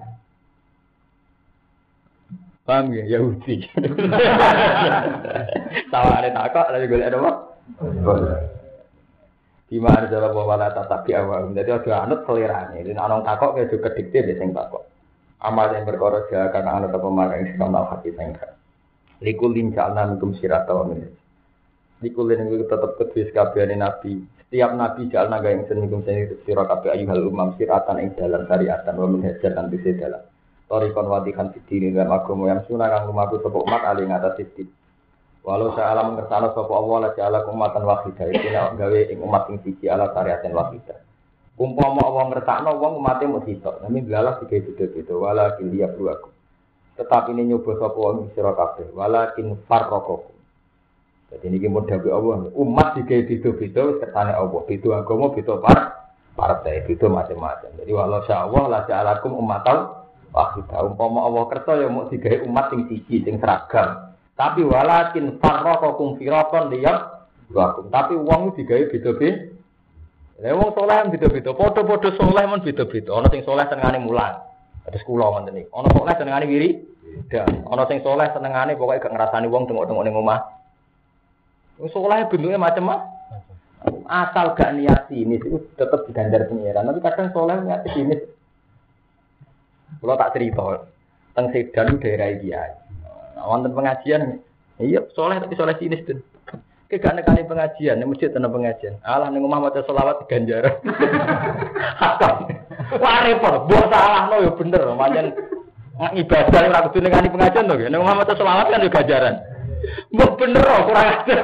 Paham ya Yahudi. Tawa ada takut lagi golek ada apa? Gimana cara bawa wala tatapi awam. Jadi ada anut selirane. Jadi orang takut kayak juga dikte dia sing takut. Amal yang berkorot ya karena anut apa yang sekamnal hati sengka. Likulin jalna minkum sirata wa itu tetap kedua sekabiani nabi. Setiap nabi jalna gaya yang seningkum sirah kabeh ayuhal umam siratan yang dalam syariatan wa minhajar dan bisa dalam. Torikon wadikan fitini dalam agama yang sunah kang lumaku sopo umat ali ngatas sidin. Walau saya alam mengersano sopo Allah la ja'ala umatan wahidah. Itu nak gawe ing umat sing siji ala syariatin wahidah. Umpama Allah ngertakno wong umate mau sitok. Nami belalah tiga beda-beda. Wala kilia aku. Tetapi ini nyoba sapa wong sira kabeh. Walakin farraqakum. Jadi ini mau dawe Allah. Umat digawe beda-beda kersane Allah. Beda agama, beda par partai, beda macam-macam. Jadi walau sya Allah la ja'alakum ummatan wahidah. Umpama Allah kersa ya mau digawe umat sing siji sing seragam. Tapi walakin farraqakum firaqan liyab wakum. Tapi wong digawe beda-beda. Lah wong saleh beda-beda. Padha-padha saleh men beda-beda. Ana sing saleh senengane mulan. Terus kula ngoten iki. Ana saleh senengane wiri. Dan ana sing saleh senengane pokoke gak ngrasani wong tengok-tengok ning omah. Wong saleh bentuke macam-macam. Asal gak niat sinis itu tetap digandar pengiran. Tapi kadang saleh niat sinis. Kalau tak cerita, teng Sedan daerah Kiai. Nah, wonten pengajian, iya soleh tapi soleh sinis tuh. Kayak gak nekani pengajian, nih masjid tenang pengajian. Alah nih rumah maca selawat ganjar. Wah repot, buat salah no ya bener, macam ibadah yang ragu nekani pengajian tuh, nih rumah maca selawat kan juga ganjaran. Buat bener loh, kurang ajar.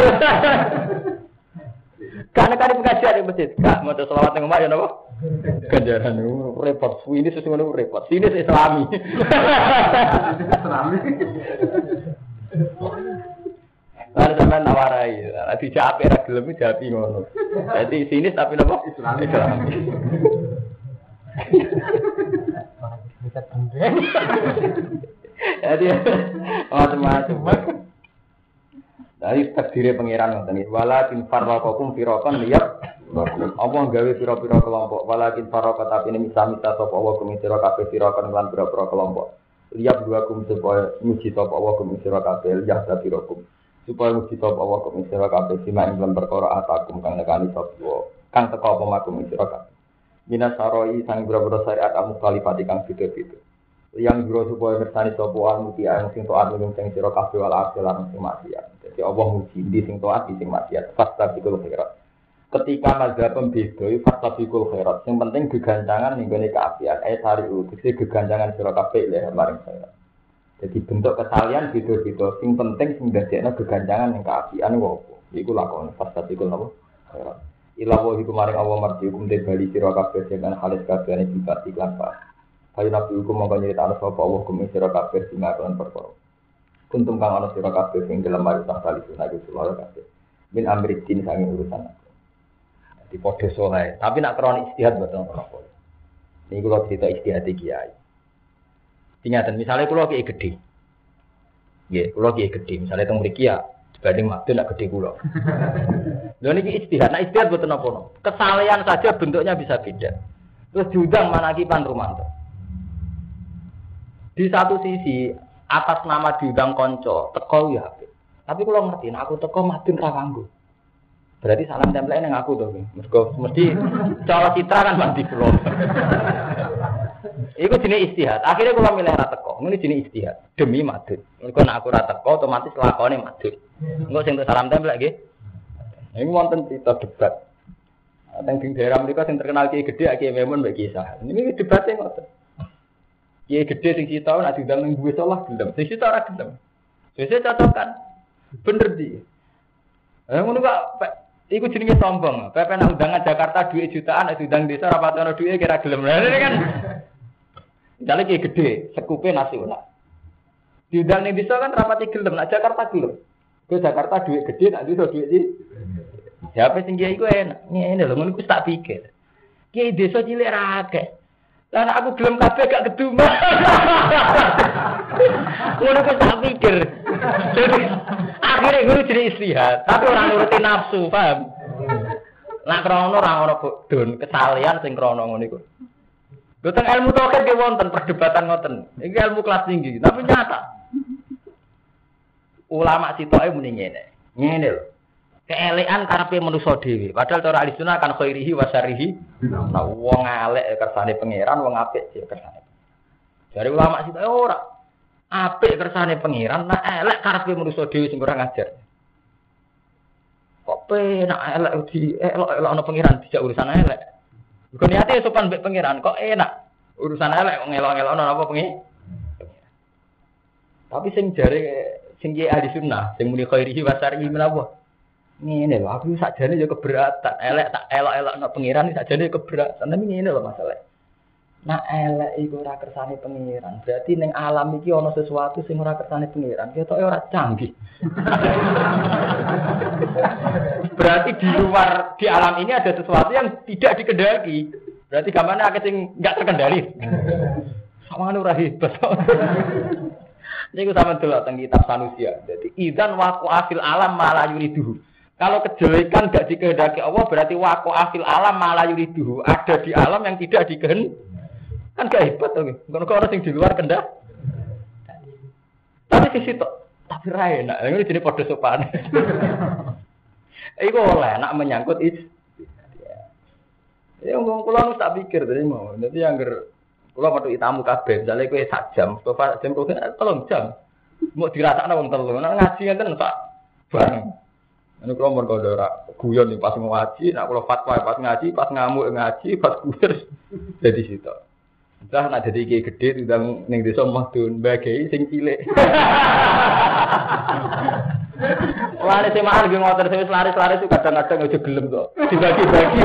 Karena kali pengajian di masjid, gak maca selawat nih rumah ya nopo. Ganjaran repot, ini sesungguhnya repot. Sini Islami. Islami. Lalu sampai nawarai, nanti jape ra gelem japi ngono. Jadi sinis tapi napa? Islami. Islami. Jadi macam-macam. Dari takdirnya pangeran ngoten iki. Walakin farraqakum firaqan liyab Allah gawe pira-pira kelompok. Walakin farraqa tapi ini misa-misa sapa Allah kum sira kabeh firaqan lan pira-pira kelompok. Liyab dua kum supaya muji sapa Allah kum sira kabeh liyab kum supaya muji sapa Allah kum sira kabeh sima ing dalam perkara atakum kang nekani sapa kang teko apa makum sira kabeh. Minas saroi sang pira-pira syariat amu kalifati kang beda-beda. Yang biro supaya ngersani sapa al muti ang sing taat minum sing sira kabeh wal akhir lan sing maksiat. Jadi Allah muji di sing taat di sing maksiat. Fasta bikul khairat. Ketika mazhab pembeda fasta bikul khairat. Yang penting geganjangan ning gone kaapian. Eh sari tegese geganjangan sira kabeh le maring khairat. Jadi bentuk kesalian beda-beda. Sing penting sing dadekno geganjangan ning kaapian ku apa? Iku lakon fasta bikul napa? Khairat. Ila wa maring Allah marji hukum te bali sira dengan halis kabeh ing sifat iklan pak. Kayu nabi hukum mongko nyerita ana sapa Allah hukum sira kabeh sing kelan perkara. Kuntum kang ana sira kabeh sing dalam mari tak kali sunah iku sulala kabeh. Min amri din sange urusan. Di podo soleh, tapi nak kronik istihad boten apa. Ini kalau cerita istihad kiai. Ingatan, misalnya kalau kiai gede, ya, kalau kiai gede, misalnya teng mriki ya, dibanding waktu nak gede kulo. Lho niki istihad, nah istihad boten apa Kesalahan saja bentuknya bisa beda. Terus diundang manaki Pan Rumanto. Di satu sisi atas nama diundang konco teko ya. Tapi kalau ngerti, aku teko madun ra kanggo. Berarti salam tempel yang aku tuh. Mergo mesti cara citra kan mandi kula. Iku jenis istihad. Akhirnya kalau milih ra teko, ini jenis istihad demi madun. Mergo nek aku ra teko otomatis lakone madun. Engko sing salam tempel nggih. Ini wonten cerita debat. Teng di daerah mereka yang terkenal kiai gede, kiai memon mbak kisah. Ini debatnya ngoten. Kiai gede sing kita nak diundang ning duwe salah gelem. Sing kita ora gelem. Biasanya cocokan. Bener di. Eh ngono kok iku jenenge sombong. Pepe nak undangan Jakarta duit jutaan, nak diundang desa rapat ono duit kira gelem. Lah ini kan Misalnya kiai gede, sekupe nasional. Diundang ning desa kan rapati gelem, nak Jakarta gelem. Ke Jakarta duit gede, nak desa duit di. Siapa sing kiai iku enak. Ngene lho, ngono iku tak pikir. Kiai desa cilik ra akeh. Lah aku gelem kabeh gak keduma. Ngono kok tak pikir. Jadi akhirnya guru jadi istihad, tapi orang nuruti nafsu, paham? Nak krono ora ono don kesalian sing krono ngono iku. Lho teng ilmu tauhid ge wonten perdebatan ngoten. Iki ilmu kelas tinggi, tapi nyata. Ulama sitoke muni ngene. Ngene lho. Keelekan karepe manusa dhewe. Padahal cara ahli sunnah kan khairihi wa syarrihi. Nah, wong elek kersane pangeran, wong apik ya kersane. Dari ulama sih ora. Apik kersane pangeran, nah elek karepe manusa dhewe sing ngajar. Kok penak elek di elok-elok ana pangeran dijak urusan elek. Kok niate sopan mbek pangeran kok enak. Urusan elek kok ngelok-ngelok apa pengi? Tapi sing jare sing ahli sunnah, sing muni khairihi wa syarrihi menapa? Ngene lho, aku sakjane ya keberatan. Elek tak elok-elok no pengiran sakjane ya keberatan. Tapi ngene lho masalah. Nah elek iku ora kersane pengiran. Berarti ning alam iki ana sesuatu sing ora kersane pengiran. Ketoke ora canggih. Berarti di luar di alam ini ada sesuatu yang tidak dikendaki. Berarti gamane akeh sing enggak terkendali. Sama ora hebat. Ini sama dulu tentang kitab Sanusia. Jadi idan waku afil alam malah yuriduhu. Kalau kejelekan gak dikehendaki Allah berarti wako afil alam malah yuriduhu. Ada di alam yang tidak dikehendaki. Kan gak hebat tuh. Kalau orang yang di luar kendak. Tapi sisi itu tapi rai enak. Ini jadi pada sopan. Iku oleh nak menyangkut is. Ya ngomong pulau nu tak pikir tadi mau. Nanti yang ger pulau metu itamu kabeh. Misalnya kue sak jam, Mustafa jam kau tolong jam. Mau dirasa wong telu. Nah ngaji ngeten tak bareng. Ini kalau mau ora guyon pas ngaji, nak kalau fatwa pas ngaji, pas ngamuk ngaji, pas guyon jadi situ. Entah nak jadi kayak gede tidak neng desa mahdun bagai sing cilik. Laris sing mahal gue ngotor sing laris-laris kadang-kadang aja gelem kok. Dibagi-bagi.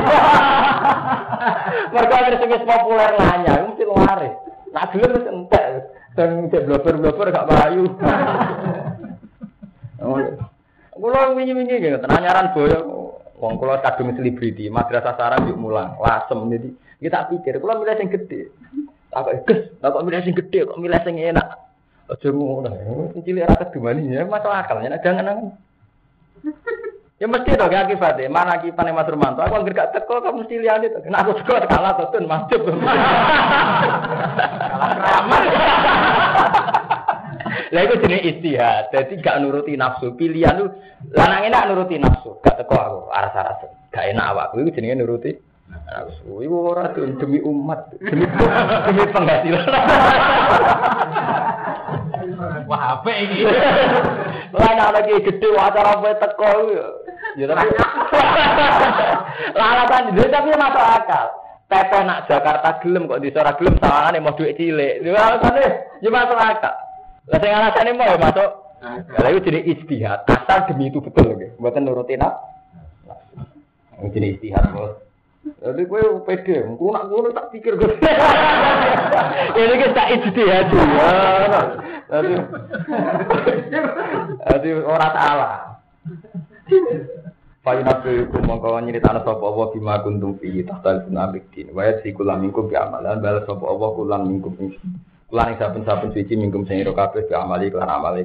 Mergo ada sing populer nanya, mesti laris. Nak gelem wis entek. Dan blober-blober gak payu. Kulo wingi-wingi gitu, tenanyaran boyo wong kulo kadung selebriti, madrasah sarang yuk mulang, lasem jadi kita pikir kulo milih sing gede. Tak ges, tak milih sing gede, kok milih sing enak. Aja ngono. Sing cilik ra kedumani ya masuk akal ya jangan Ya mesti dong ya akibatnya. Mana akibatnya Mas Romanto? Aku anggere gak teko kamu mesti lihat itu. Kenapa aku teko kalah tuh masjid. Kalah ramah. Lah itu jenis istihad. Jadi gak nuruti nafsu. Pilihan lu lanang enak nuruti nafsu. Gak teko aku aras-aras. Gak enak awakku itu jenenge nuruti nafsu. Iku ora demi umat, demi demi penghasilan. Wah, apa ini? Anak lagi gede acara apa teko ya. Ya tapi Lalatan itu tapi masuk akal. Pepe nak Jakarta gelem kok di Sora gelem sawangane mau duit cilik. Ya alasane ya masuk akal. Lah sing alasane mau ya masuk. Lah itu jadi istihad. Asal demi itu betul nggih. Mboten nuruti nak. Ini jadi istihad, Bos. Jadi gue pede, gue nak gue tak pikir gue. Ini kita ijtihad ya. Jadi, jadi orang salah. Fa yunabbiukum mongko nyritani sapa Allah bima kuntum fi tahtal sunabik din. Wa yasikulam minkum bi amalan bal sapa Allah kulan minkum. Kulan saben-saben suci minkum sing ira kabeh bi amali kelan amali.